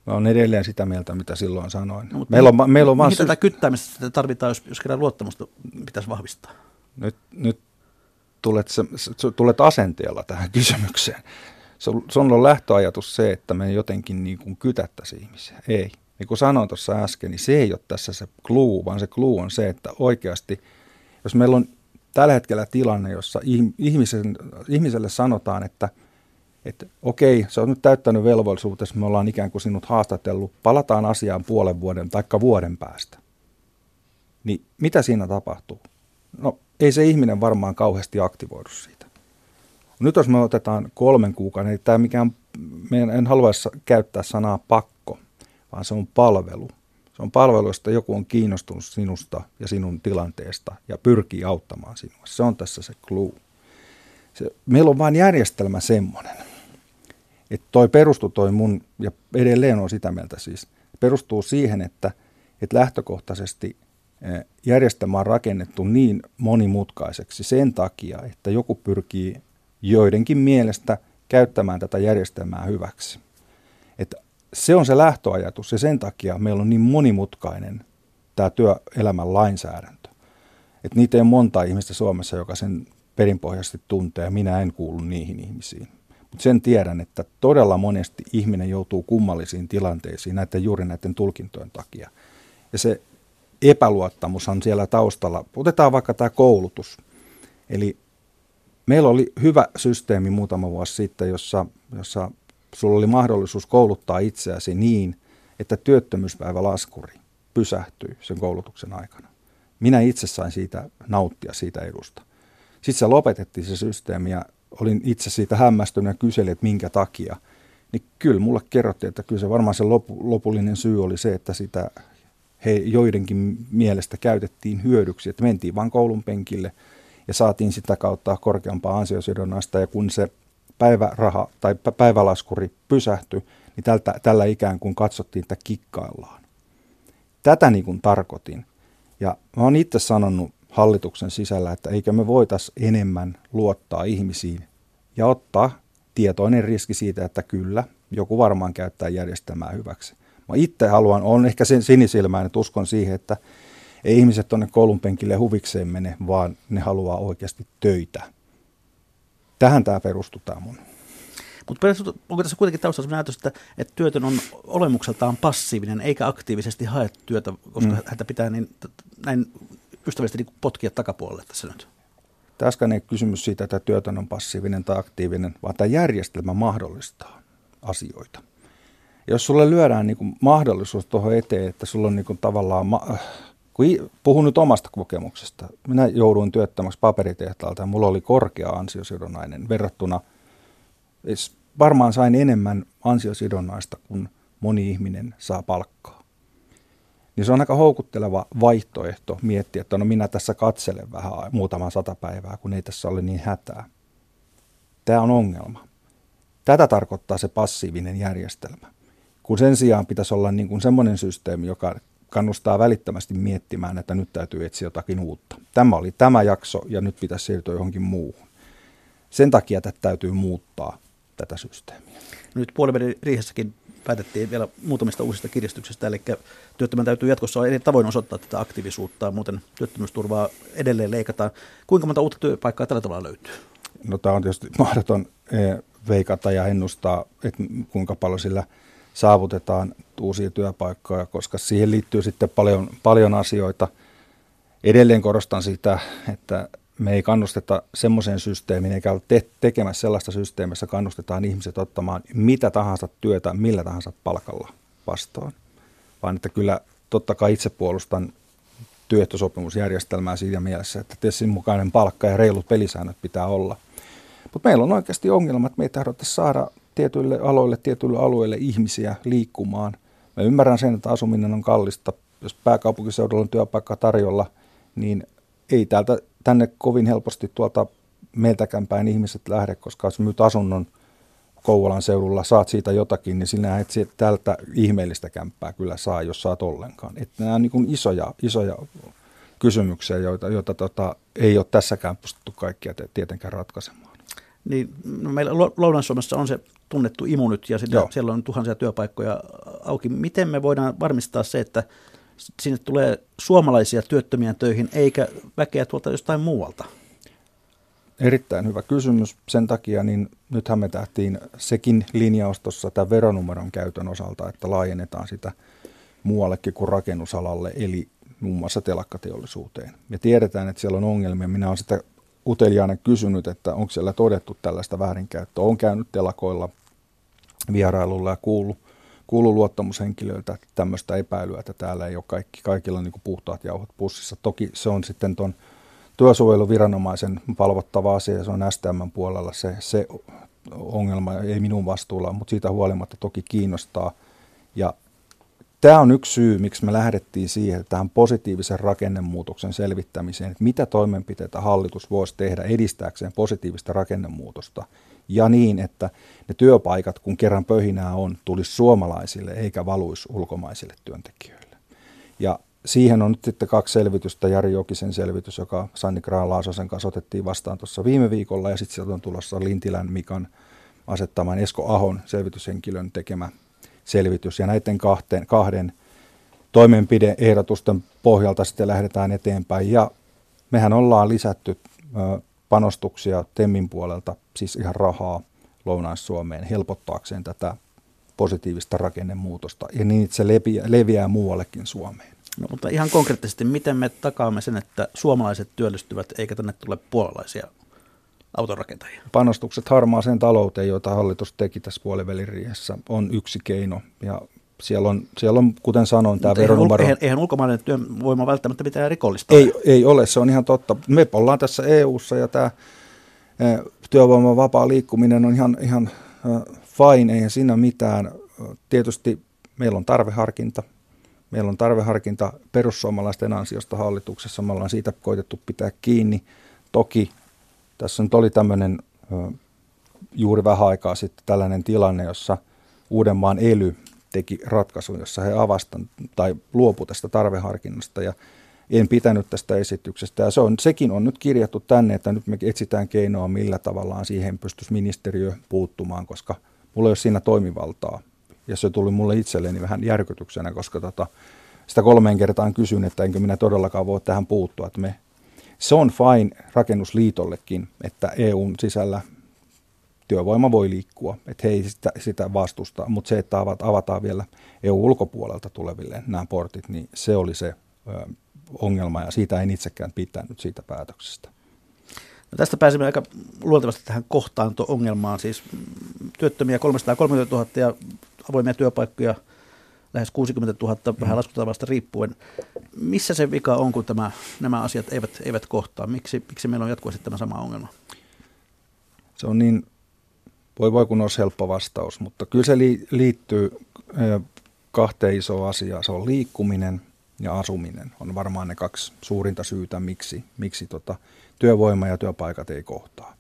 [SPEAKER 2] Mä olen edelleen sitä mieltä, mitä silloin sanoin.
[SPEAKER 1] No, meillä on, meillä on mihin tätä kyttäämistä tarvitaan, jos, jos kerran luottamusta pitäisi vahvistaa?
[SPEAKER 2] Nyt, nyt tulet, tulet asenteella tähän kysymykseen sun on lähtöajatus se, että me jotenkin niin kuin kytättäisiin ihmisiä. Ei. Niin kuin sanoin tuossa äsken, niin se ei ole tässä se clue, vaan se clue on se, että oikeasti, jos meillä on tällä hetkellä tilanne, jossa ihmisen, ihmiselle sanotaan, että, että okei, se on nyt täyttänyt velvollisuutesi, me ollaan ikään kuin sinut haastatellut, palataan asiaan puolen vuoden tai vuoden päästä. Niin mitä siinä tapahtuu? No ei se ihminen varmaan kauheasti aktivoidu siitä. Nyt jos me otetaan kolmen kuukauden, niin tämä mikään, en haluaisi käyttää sanaa pakko, vaan se on palvelu. Se on palvelu, josta joku on kiinnostunut sinusta ja sinun tilanteesta ja pyrkii auttamaan sinua. Se on tässä se clue. Se, meillä on vain järjestelmä semmoinen, että toi perustuu toi mun, ja edelleen on sitä mieltä siis, perustuu siihen, että, että lähtökohtaisesti järjestelmä on rakennettu niin monimutkaiseksi sen takia, että joku pyrkii joidenkin mielestä käyttämään tätä järjestelmää hyväksi. Että se on se lähtöajatus ja sen takia meillä on niin monimutkainen tämä työelämän lainsäädäntö. Että niitä ei ole monta ihmistä Suomessa, joka sen perinpohjaisesti tuntee, minä en kuulu niihin ihmisiin. Mutta sen tiedän, että todella monesti ihminen joutuu kummallisiin tilanteisiin näiden juuri näiden tulkintojen takia. Ja se epäluottamus on siellä taustalla. Otetaan vaikka tämä koulutus. Eli meillä oli hyvä systeemi muutama vuosi sitten, jossa, jossa sulla oli mahdollisuus kouluttaa itseäsi niin, että työttömyyspäivälaskuri pysähtyi sen koulutuksen aikana. Minä itse sain siitä nauttia siitä edusta. Sitten se lopetettiin se systeemi ja olin itse siitä hämmästynyt ja kyselin, että minkä takia. Niin kyllä mulle kerrottiin, että kyllä se varmaan se lopu, lopullinen syy oli se, että sitä he joidenkin mielestä käytettiin hyödyksi, että mentiin vain koulun penkille ja saatiin sitä kautta korkeampaa ansiosidonnaista ja kun se päiväraha tai päivälaskuri pysähtyi, niin tältä, tällä ikään kuin katsottiin, että kikkaillaan. Tätä niin kuin tarkoitin. Ja mä oon itse sanonut hallituksen sisällä, että eikö me voitaisi enemmän luottaa ihmisiin ja ottaa tietoinen riski siitä, että kyllä, joku varmaan käyttää järjestelmää hyväksi. Mä itse haluan, on ehkä sen sinisilmäinen, että uskon siihen, että ei ihmiset tuonne koulun penkille huvikseen mene, vaan ne haluaa oikeasti töitä. Tähän tämä perustuu tämä mun.
[SPEAKER 1] Mutta onko tässä kuitenkin taustalla sellainen ajatus, että, että työtön on olemukseltaan passiivinen eikä aktiivisesti hae työtä, koska mm. häntä pitää niin, näin ystävällisesti niin potkia takapuolelle tässä nyt?
[SPEAKER 2] Tässä ei kysymys siitä, että työtön on passiivinen tai aktiivinen, vaan tämä järjestelmä mahdollistaa asioita. Jos sulle lyödään niin mahdollisuus tuohon eteen, että sulla on niin tavallaan, ma- kun puhun nyt omasta kokemuksesta, minä jouduin työttömäksi paperitehtaalta ja mulla oli korkea ansiosidonnainen verrattuna, varmaan sain enemmän ansiosidonnaista kuin moni ihminen saa palkkaa. Niin se on aika houkutteleva vaihtoehto miettiä, että no minä tässä katselen vähän muutaman sata päivää, kun ei tässä ole niin hätää. Tämä on ongelma. Tätä tarkoittaa se passiivinen järjestelmä. Kun sen sijaan pitäisi olla niin kuin semmoinen systeemi, joka kannustaa välittömästi miettimään, että nyt täytyy etsiä jotakin uutta. Tämä oli tämä jakso ja nyt pitäisi siirtyä johonkin muuhun. Sen takia tätä täytyy muuttaa tätä systeemiä.
[SPEAKER 1] Nyt puolivälin riihessäkin päätettiin vielä muutamista uusista kiristyksistä, eli työttömän täytyy jatkossa eri tavoin osoittaa tätä aktiivisuutta, muuten työttömyysturvaa edelleen leikataan. Kuinka monta uutta työpaikkaa tällä tavalla löytyy?
[SPEAKER 2] No tämä on tietysti mahdoton eh, veikata ja ennustaa, että kuinka paljon sillä saavutetaan uusia työpaikkoja, koska siihen liittyy sitten paljon, paljon asioita. Edelleen korostan sitä, että me ei kannusteta semmoiseen systeemiin, eikä ole te- tekemässä sellaista systeemiä, jossa kannustetaan ihmiset ottamaan mitä tahansa työtä, millä tahansa palkalla vastaan. Vaan että kyllä totta kai itse puolustan työehtosopimusjärjestelmää siinä mielessä, että tessin mukainen palkka ja reilut pelisäännöt pitää olla. Mutta meillä on oikeasti ongelma, että me ei tahdota saada tietyille aloille, tietyille alueille ihmisiä liikkumaan. Mä ymmärrän sen, että asuminen on kallista. Jos pääkaupunkiseudulla on työpaikka tarjolla, niin ei täältä tänne kovin helposti tuolta meiltäkään päin ihmiset lähde, koska jos myyt asunnon Kouvolan seudulla, saat siitä jotakin, niin sinä et tältä ihmeellistä kämppää kyllä saa, jos saat ollenkaan. Että nämä on niin isoja, isoja kysymyksiä, joita, joita tota, ei ole tässäkään pystytty kaikkia tietenkään ratkaisemaan.
[SPEAKER 1] Niin, no meillä Lounais-Suomessa on se tunnettu imu nyt ja siellä, siellä on tuhansia työpaikkoja auki. Miten me voidaan varmistaa se, että sinne tulee suomalaisia työttömiä töihin, eikä väkeä tuolta jostain muualta?
[SPEAKER 2] Erittäin hyvä kysymys. Sen takia niin nythän me tähtiin sekin linjaus tuossa tämän veronumeron käytön osalta, että laajennetaan sitä muuallekin kuin rakennusalalle, eli muun muassa telakkateollisuuteen. Me tiedetään, että siellä on ongelmia. Minä olen sitä uteliaana kysynyt, että onko siellä todettu tällaista väärinkäyttöä. On käynyt telakoilla vierailulla ja kuullut kuulu luottamushenkilöiltä tämmöistä epäilyä, että täällä ei ole kaikki, kaikilla niin kuin puhtaat jauhot pussissa. Toki se on sitten tuon työsuojeluviranomaisen valvottava asia se on STM puolella se, se ongelma, ei minun vastuulla, mutta siitä huolimatta toki kiinnostaa. Ja tämä on yksi syy, miksi me lähdettiin siihen tähän positiivisen rakennemuutoksen selvittämiseen, että mitä toimenpiteitä hallitus voisi tehdä edistääkseen positiivista rakennemuutosta – ja niin, että ne työpaikat, kun kerran pöhinää on, tulisi suomalaisille eikä valuisi ulkomaisille työntekijöille. Ja siihen on nyt sitten kaksi selvitystä, Jari Jokisen selvitys, joka Sanni Graan-Laasosen kanssa otettiin vastaan tuossa viime viikolla, ja sitten sieltä on tulossa Lintilän Mikan asettaman Esko Ahon selvityshenkilön tekemä selvitys, ja näiden kahteen, kahden toimenpideehdotusten pohjalta sitten lähdetään eteenpäin, ja mehän ollaan lisätty panostuksia Temmin puolelta, siis ihan rahaa Lounais-Suomeen helpottaakseen tätä positiivista rakennemuutosta. Ja niin, että se leviää, leviää muuallekin Suomeen.
[SPEAKER 1] No, mutta ihan konkreettisesti, miten me takaamme sen, että suomalaiset työllistyvät eikä tänne tule puolalaisia autorakentajia?
[SPEAKER 2] Panostukset harmaaseen talouteen, joita hallitus teki tässä puoliväliriihessä, on yksi keino. Ja siellä on, siellä on kuten sanoin, tämä veronumero.
[SPEAKER 1] eihän, eihän ulkomainen työvoima välttämättä mitään rikollista
[SPEAKER 2] Ei, ei ole, se on ihan totta. Me ollaan tässä EU-ssa ja tämä eh, työvoiman vapaa liikkuminen on ihan, ihan fine, eihän siinä mitään. Tietysti meillä on tarveharkinta. Meillä on tarveharkinta perussuomalaisten ansiosta hallituksessa. Me ollaan siitä koitettu pitää kiinni. Toki tässä nyt oli tämmöinen juuri vähän aikaa sitten tällainen tilanne, jossa Uudenmaan ely teki ratkaisun, jossa he avastan tai luopu tästä tarveharkinnasta ja en pitänyt tästä esityksestä. Ja se on, sekin on nyt kirjattu tänne, että nyt me etsitään keinoa, millä tavallaan siihen pystyisi ministeriö puuttumaan, koska mulla ei ole siinä toimivaltaa. Ja se tuli mulle itselleni vähän järkytyksenä, koska tota, sitä kolmeen kertaan kysyn, että enkö minä todellakaan voi tähän puuttua. Että me, se on fine rakennusliitollekin, että EUn sisällä työvoima voi liikkua, että he ei sitä, sitä vastusta, mutta se, että avataan vielä EU-ulkopuolelta tuleville nämä portit, niin se oli se ongelma ja siitä en itsekään pitänyt siitä päätöksestä.
[SPEAKER 1] No tästä pääsemme aika luontevasti tähän kohtaanto-ongelmaan, siis työttömiä 330 000 ja avoimia työpaikkoja lähes 60 000 vähän laskutavasta riippuen. Missä se vika on, kun tämä, nämä asiat eivät, eivät kohtaa? Miksi, miksi meillä on jatkuvasti tämä sama ongelma?
[SPEAKER 2] Se on niin voi voi kun olisi helppo vastaus, mutta kyllä se liittyy kahteen isoon asiaan. Se on liikkuminen ja asuminen. On varmaan ne kaksi suurinta syytä, miksi, miksi tota, työvoima ja työpaikat ei kohtaa.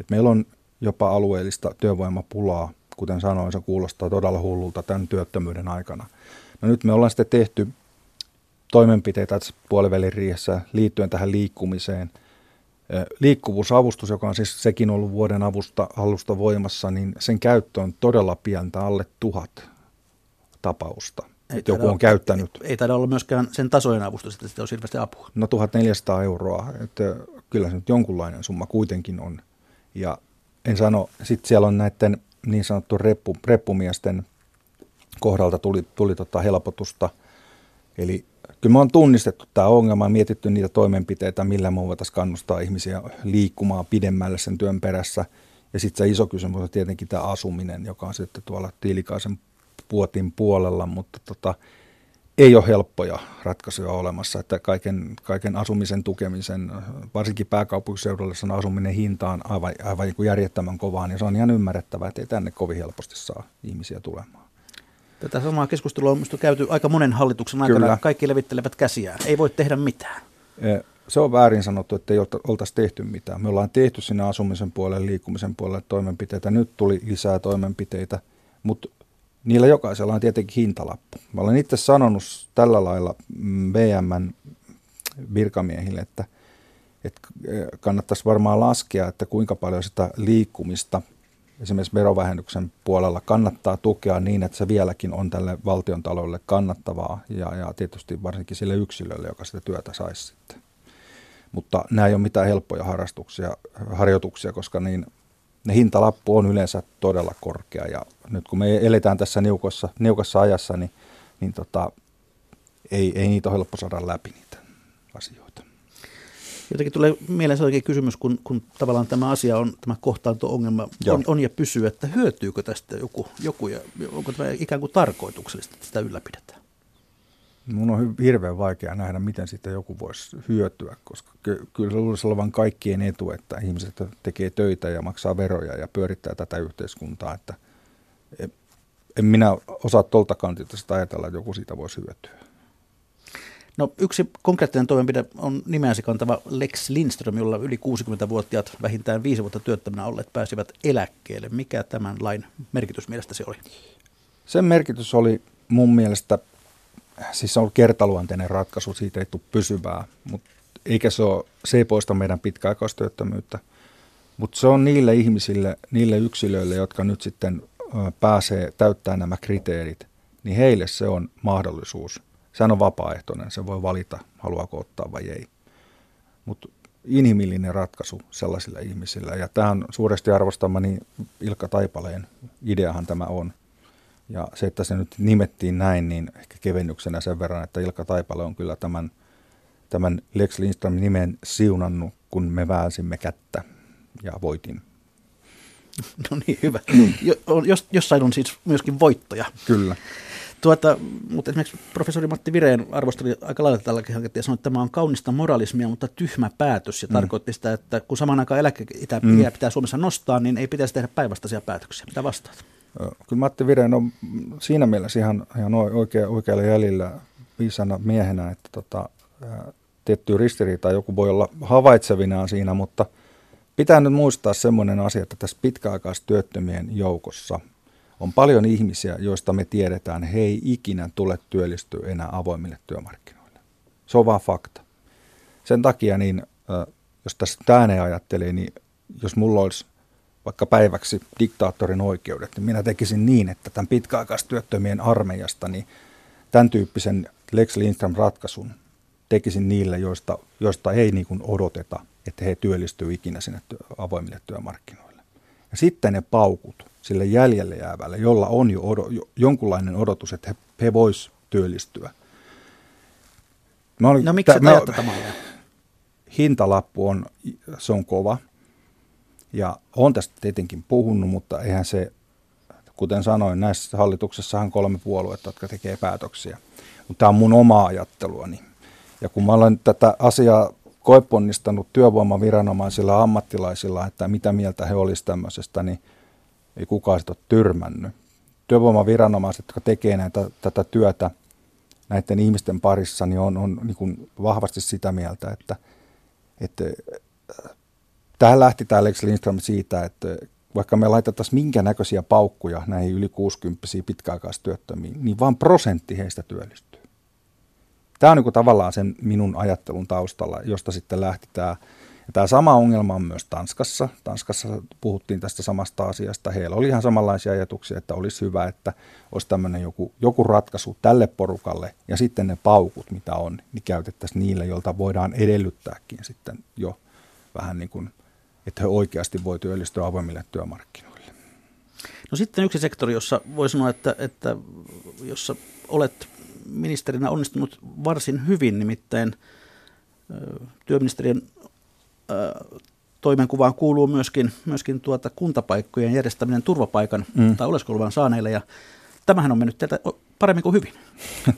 [SPEAKER 2] Et meillä on jopa alueellista työvoimapulaa, kuten sanoin, se kuulostaa todella hullulta tämän työttömyyden aikana. No nyt me ollaan sitten tehty toimenpiteitä puolivälin riihessä liittyen tähän liikkumiseen – Liikkuvuusavustus, joka on siis sekin ollut vuoden avusta alusta voimassa, niin sen käyttö on todella pientä, alle tuhat tapausta. Ei joku on käyttänyt.
[SPEAKER 1] Ei, ei taida olla myöskään sen tasojen avustus, että sitä on hirveästi apua.
[SPEAKER 2] No 1400 euroa, että kyllä se nyt jonkunlainen summa kuitenkin on. Ja en sano, sitten siellä on näiden niin sanottu reppu, reppumiesten kohdalta tuli, tuli tota helpotusta. Eli kyllä me on tunnistettu tämä ongelma ja mietitty niitä toimenpiteitä, millä me voitaisiin kannustaa ihmisiä liikkumaan pidemmälle sen työn perässä. Ja sitten se iso kysymys on tietenkin tämä asuminen, joka on sitten tuolla Tiilikaisen puotin puolella, mutta tota, ei ole helppoja ratkaisuja olemassa, että kaiken, kaiken asumisen tukemisen, varsinkin pääkaupunkiseudulla sen asuminen hinta on aivan, aivan niin järjettömän kovaa, niin se on ihan ymmärrettävää, että ei tänne kovin helposti saa ihmisiä tulemaan.
[SPEAKER 1] Tätä samaa keskustelua on minusta käyty aika monen hallituksen aikana. Kyllä. Kaikki levittelevät käsiään. Ei voi tehdä mitään.
[SPEAKER 2] Se on väärin sanottu, että ei oltaisi tehty mitään. Me ollaan tehty sinne asumisen puolelle, liikkumisen puolelle toimenpiteitä. Nyt tuli lisää toimenpiteitä, mutta niillä jokaisella on tietenkin hintalappu. Mä olen itse sanonut tällä lailla VMn virkamiehille, että, että kannattaisi varmaan laskea, että kuinka paljon sitä liikkumista – esimerkiksi verovähennyksen puolella kannattaa tukea niin, että se vieläkin on tälle valtion taloudelle kannattavaa ja, ja tietysti varsinkin sille yksilölle, joka sitä työtä saisi sitten. Mutta nämä ei ole mitään helppoja harrastuksia, harjoituksia, koska niin, ne hintalappu on yleensä todella korkea ja nyt kun me eletään tässä niukassa, niukassa ajassa, niin, niin tota, ei, ei niitä ole helppo saada läpi niitä asioita.
[SPEAKER 1] Jotenkin tulee mieleen sellainen kysymys, kun, kun tavallaan tämä asia on, tämä kohtaanto-ongelma on, on, ja pysyy, että hyötyykö tästä joku, joku ja onko tämä ikään kuin tarkoituksellista, että sitä ylläpidetään?
[SPEAKER 2] Mun on hirveän vaikea nähdä, miten sitten joku voisi hyötyä, koska ky- kyllä se luulisi olevan kaikkien etu, että ihmiset tekee töitä ja maksaa veroja ja pyörittää tätä yhteiskuntaa, että en minä osaa tuolta kantilta sitä ajatella, että joku siitä voisi hyötyä.
[SPEAKER 1] No yksi konkreettinen toimenpide on nimeäsi kantava Lex Lindström, jolla yli 60-vuotiaat vähintään viisi vuotta työttömänä olleet pääsivät eläkkeelle. Mikä tämän lain merkitys mielestäsi oli?
[SPEAKER 2] Sen merkitys oli mun mielestä, siis on ollut kertaluonteinen ratkaisu, siitä ei tule pysyvää, mutta eikä se, ole, se ei poista meidän pitkäaikaistyöttömyyttä, mutta se on niille ihmisille, niille yksilöille, jotka nyt sitten pääsee täyttämään nämä kriteerit, niin heille se on mahdollisuus – Sehän on vapaaehtoinen, se voi valita, haluaako ottaa vai ei. Mutta inhimillinen ratkaisu sellaisilla ihmisillä. Ja tämä suuresti arvostamani Ilkka Taipaleen ideahan tämä on. Ja se, että se nyt nimettiin näin, niin ehkä kevennyksenä sen verran, että Ilkka Taipale on kyllä tämän, tämän Lex Lindström nimen siunannut, kun me väänsimme kättä ja voitin.
[SPEAKER 1] No niin, hyvä. Jo, jos, jossain on siis myöskin voittoja.
[SPEAKER 2] Kyllä.
[SPEAKER 1] Tuota, mutta esimerkiksi professori Matti Vireen arvosteli aika lailla tällä hanketta ja sanoi, että tämä on kaunista moralismia, mutta tyhmä päätös. Ja mm. tarkoitti sitä, että kun samaan aikaan eläkeitä mm. pitää Suomessa nostaa, niin ei pitäisi tehdä päinvastaisia päätöksiä. Mitä vastaat?
[SPEAKER 2] Kyllä Matti Vireen on siinä mielessä ihan, ihan oikea, oikealla jäljellä viisana miehenä, että tota, tiettyä ristiriitaa joku voi olla havaitsevinaan siinä, mutta pitää nyt muistaa semmoinen asia, että tässä pitkäaikaistyöttömien joukossa on paljon ihmisiä, joista me tiedetään, he ei ikinä tule työllistyä enää avoimille työmarkkinoille. Se on vaan fakta. Sen takia, niin, jos tässä ääneen ajattelee, niin jos mulla olisi vaikka päiväksi diktaattorin oikeudet, niin minä tekisin niin, että tämän pitkäaikaistyöttömien armeijasta niin tämän tyyppisen Lex Lindström ratkaisun tekisin niille, joista, joista ei niin kuin odoteta, että he työllistyvät ikinä sinne avoimille työmarkkinoille. Ja sitten ne paukut sille jäljelle jäävälle, jolla on jo, odo, jo jonkunlainen odotus, että he, he vois työllistyä.
[SPEAKER 1] Mä olin, no miksi tämä tätä
[SPEAKER 2] Hintalappu on, se on kova. Ja on tästä tietenkin puhunut, mutta eihän se, kuten sanoin, näissä hallituksessa on kolme puoluetta, jotka tekee päätöksiä. Mutta tämä on mun omaa ajatteluani. Ja kun mä olen tätä asiaa koeponnistanut työvoimaviranomaisilla ammattilaisilla, että mitä mieltä he olisivat tämmöisestä, niin ei kukaan sitä ole tyrmännyt. Työvoimaviranomaiset, jotka tekee näitä, tätä työtä näiden ihmisten parissa, niin on, on niin kuin vahvasti sitä mieltä, että, että tähän lähti tämä Lex Lindström siitä, että vaikka me laitettaisiin minkä näköisiä paukkuja näihin yli 60 pitkäaikaistyöttömiin, niin vain prosentti heistä työllistyy. Tämä on niin tavallaan sen minun ajattelun taustalla, josta sitten lähti tämä. Ja tämä sama ongelma on myös Tanskassa. Tanskassa puhuttiin tästä samasta asiasta. Heillä oli ihan samanlaisia ajatuksia, että olisi hyvä, että olisi tämmöinen joku, joku ratkaisu tälle porukalle. Ja sitten ne paukut, mitä on, niin käytettäisiin niille, joilta voidaan edellyttääkin sitten jo vähän niin kuin, että he oikeasti voi työllistyä avoimille työmarkkinoille.
[SPEAKER 1] No sitten yksi sektori, jossa voi sanoa, että, että jossa olet ministerinä onnistunut varsin hyvin, nimittäin työministeriön toimenkuvaan kuuluu myöskin, myöskin tuota kuntapaikkojen järjestäminen turvapaikan mm. tai oleskeluluvan saaneille, ja tämähän on mennyt teiltä paremmin kuin hyvin.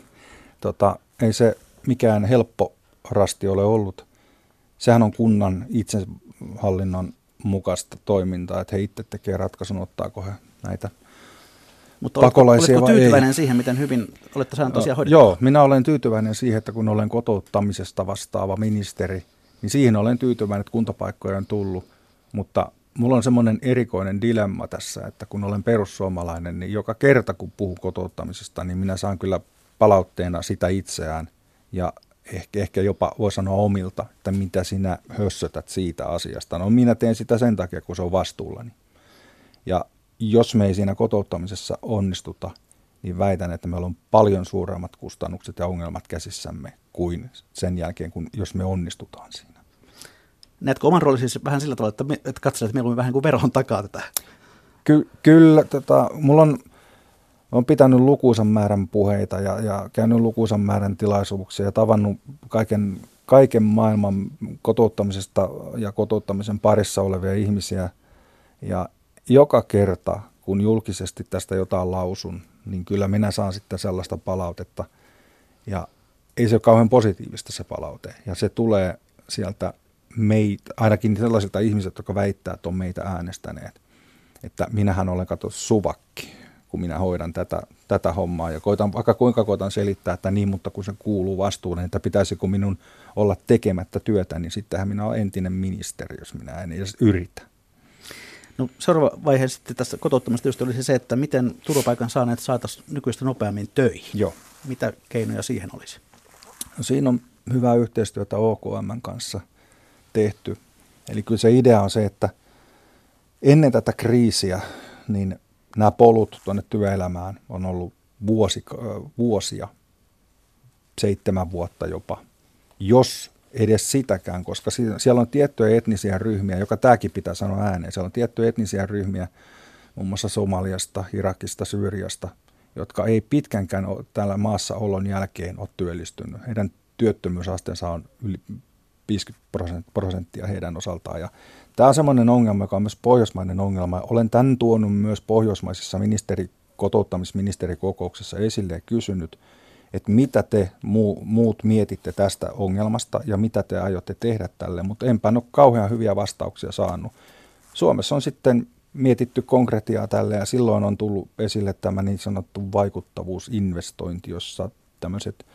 [SPEAKER 2] tota, ei se mikään helppo rasti ole ollut. Sehän on kunnan itsehallinnon mukaista toimintaa, että he itse tekevät ratkaisun, ottaako he näitä
[SPEAKER 1] mutta pakolaisia oletko tyytyväinen ei. siihen, miten hyvin olette saaneet tosiaan hoidettua?
[SPEAKER 2] Joo, minä olen tyytyväinen siihen, että kun olen kotouttamisesta vastaava ministeri, niin siihen olen tyytyväinen, että kuntapaikkoja on tullut. Mutta mulla on semmoinen erikoinen dilemma tässä, että kun olen perussuomalainen, niin joka kerta kun puhun kotouttamisesta, niin minä saan kyllä palautteena sitä itseään. Ja ehkä, ehkä jopa voi sanoa omilta, että mitä sinä hössötät siitä asiasta. No minä teen sitä sen takia, kun se on vastuullani. Ja jos me ei siinä kotouttamisessa onnistuta, niin väitän, että meillä on paljon suuremmat kustannukset ja ongelmat käsissämme kuin sen jälkeen, kun, jos me onnistutaan siinä.
[SPEAKER 1] Näetkö oman roolisi siis vähän sillä tavalla, että, me, että katselet on vähän kuin veron takaa tätä?
[SPEAKER 2] Ky- kyllä, tota, mulla on, on pitänyt lukuisan määrän puheita ja, ja käynyt lukuisan määrän tilaisuuksia ja tavannut kaiken, kaiken maailman kotouttamisesta ja kotouttamisen parissa olevia ihmisiä. Ja joka kerta, kun julkisesti tästä jotain lausun, niin kyllä minä saan sitten sellaista palautetta. Ja ei se ole kauhean positiivista se palaute. Ja se tulee sieltä meitä, ainakin sellaisilta ihmisiltä, jotka väittää, että on meitä äänestäneet. Että minähän olen kato suvakki, kun minä hoidan tätä, tätä hommaa. Ja koitan, vaikka kuinka koitan selittää, että niin, mutta kun se kuuluu vastuun, että pitäisikö minun olla tekemättä työtä, niin sittenhän minä olen entinen ministeri, jos minä en edes yritä.
[SPEAKER 1] No, seuraava vaihe sitten tässä kotouttamasta just olisi se, että miten turvapaikan saaneet saataisiin nykyistä nopeammin töihin.
[SPEAKER 2] Joo.
[SPEAKER 1] Mitä keinoja siihen olisi?
[SPEAKER 2] No, siinä on hyvää yhteistyötä OKM kanssa tehty. Eli kyllä se idea on se, että ennen tätä kriisiä niin nämä polut tuonne työelämään on ollut vuosi, vuosia, seitsemän vuotta jopa. Jos edes sitäkään, koska siellä on tiettyjä etnisiä ryhmiä, joka tämäkin pitää sanoa ääneen. Siellä on tiettyjä etnisiä ryhmiä, muun muassa Somaliasta, Irakista, Syyriasta, jotka ei pitkänkään täällä maassa olon jälkeen ole työllistynyt. Heidän työttömyysasteensa on yli 50 prosenttia heidän osaltaan. Ja tämä on sellainen ongelma, joka on myös pohjoismainen ongelma. Olen tämän tuonut myös pohjoismaisissa ministeri kotouttamisministerikokouksessa esille ja kysynyt, että mitä te muu, muut mietitte tästä ongelmasta ja mitä te aiotte tehdä tälle, mutta enpä ole kauhean hyviä vastauksia saanut. Suomessa on sitten mietitty konkretiaa tälle ja silloin on tullut esille tämä niin sanottu vaikuttavuusinvestointi, jossa tämmöiset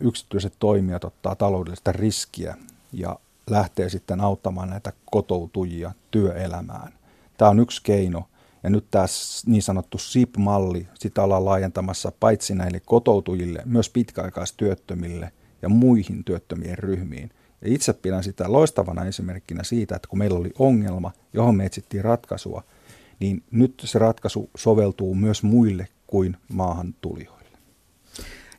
[SPEAKER 2] yksityiset toimijat ottaa taloudellista riskiä ja lähtee sitten auttamaan näitä kotoutujia työelämään. Tämä on yksi keino. Ja nyt tämä niin sanottu SIP-malli, sitä ollaan laajentamassa paitsi näille kotoutujille, myös pitkäaikaistyöttömille ja muihin työttömien ryhmiin. Ja itse pidän sitä loistavana esimerkkinä siitä, että kun meillä oli ongelma, johon me etsittiin ratkaisua, niin nyt se ratkaisu soveltuu myös muille kuin maahan tulijoille.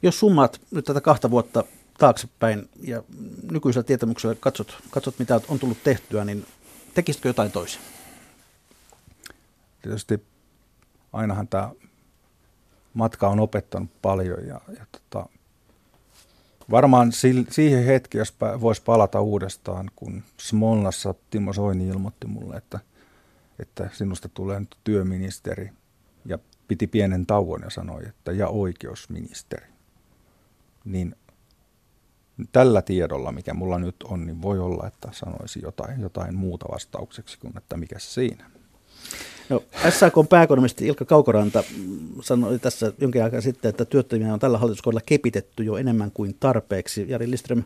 [SPEAKER 1] Jos summaat nyt tätä kahta vuotta taaksepäin ja nykyisellä tietämyksellä katsot, katsot, mitä on tullut tehtyä, niin tekisitkö jotain toisin?
[SPEAKER 2] Tietysti ainahan tämä matka on opettanut paljon ja, ja tota, varmaan si- siihen hetki, jos voisi palata uudestaan, kun Smolnassa Timo Soini ilmoitti mulle, että, että sinusta tulee nyt työministeri ja piti pienen tauon ja sanoi, että ja oikeusministeri. Niin tällä tiedolla, mikä mulla nyt on, niin voi olla, että sanoisi jotain, jotain muuta vastaukseksi kuin, että mikä siinä.
[SPEAKER 1] No, SAK pääekonomisti Ilkka Kaukoranta sanoi tässä jonkin aikaa sitten, että työttömiä on tällä hallituskaudella kepitetty jo enemmän kuin tarpeeksi. Jari Liström,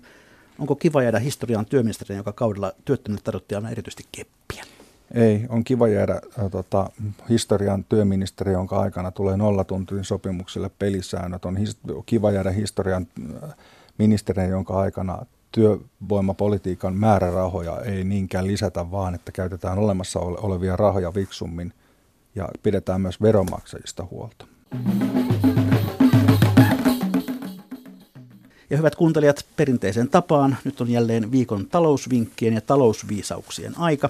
[SPEAKER 1] onko kiva jäädä historiaan työministerin, joka kaudella työttömille tarvittiin aina erityisesti keppiä?
[SPEAKER 2] Ei, on kiva jäädä äh, tota, historian työministeri, jonka aikana tulee nollatuntin sopimuksille pelisäännöt. On his- kiva jäädä historian ministerin, jonka aikana työvoimapolitiikan määrärahoja ei niinkään lisätä, vaan että käytetään olemassa olevia rahoja viksummin ja pidetään myös veronmaksajista huolta.
[SPEAKER 1] Ja hyvät kuuntelijat, perinteisen tapaan nyt on jälleen viikon talousvinkkien ja talousviisauksien aika.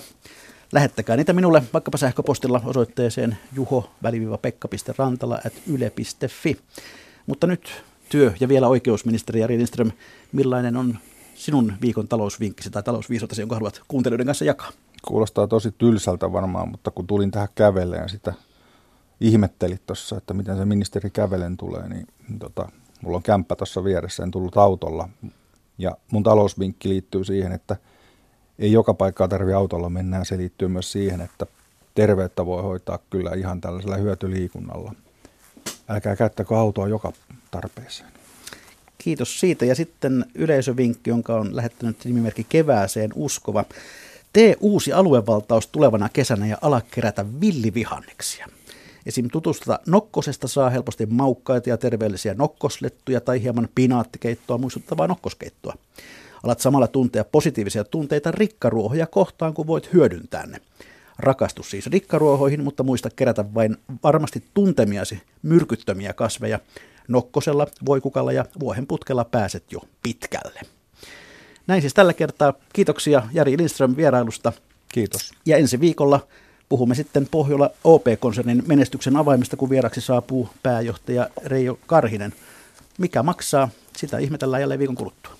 [SPEAKER 1] Lähettäkää niitä minulle vaikkapa sähköpostilla osoitteeseen juho-pekka.rantala at yle.fi. Mutta nyt työ- ja vielä oikeusministeri Jari Lindström, millainen on sinun viikon talousvinkkisi tai talousviisotasi, jonka haluat kuuntelijoiden kanssa jakaa?
[SPEAKER 2] Kuulostaa tosi tylsältä varmaan, mutta kun tulin tähän käveleen sitä ihmettelit tuossa, että miten se ministeri kävelen tulee, niin, niin tota, mulla on kämppä tuossa vieressä, en tullut autolla. Ja mun talousvinkki liittyy siihen, että ei joka paikkaa tarvi autolla mennä, se liittyy myös siihen, että terveyttä voi hoitaa kyllä ihan tällaisella hyötyliikunnalla. Älkää käyttäkö autoa joka tarpeeseen.
[SPEAKER 1] Kiitos siitä. Ja sitten yleisövinkki, jonka on lähettänyt nimimerkki Kevääseen uskova. Tee uusi aluevaltaus tulevana kesänä ja ala kerätä villivihanneksia. Esim. tutustuta nokkosesta saa helposti maukkaita ja terveellisiä nokkoslettuja tai hieman pinaattikeittoa muistuttavaa nokkoskeittoa. Alat samalla tuntea positiivisia tunteita rikkaruohoja kohtaan, kun voit hyödyntää ne. Rakastu siis rikkaruohoihin, mutta muista kerätä vain varmasti tuntemiasi myrkyttömiä kasveja. Nokkosella, voikukalla ja vuohenputkella pääset jo pitkälle. Näin siis tällä kertaa. Kiitoksia Jari Lindström vierailusta.
[SPEAKER 2] Kiitos.
[SPEAKER 1] Ja ensi viikolla puhumme sitten Pohjola OP-konsernin menestyksen avaimista, kun vieraksi saapuu pääjohtaja Reijo Karhinen. Mikä maksaa? Sitä ihmetellään jälleen viikon kuluttua.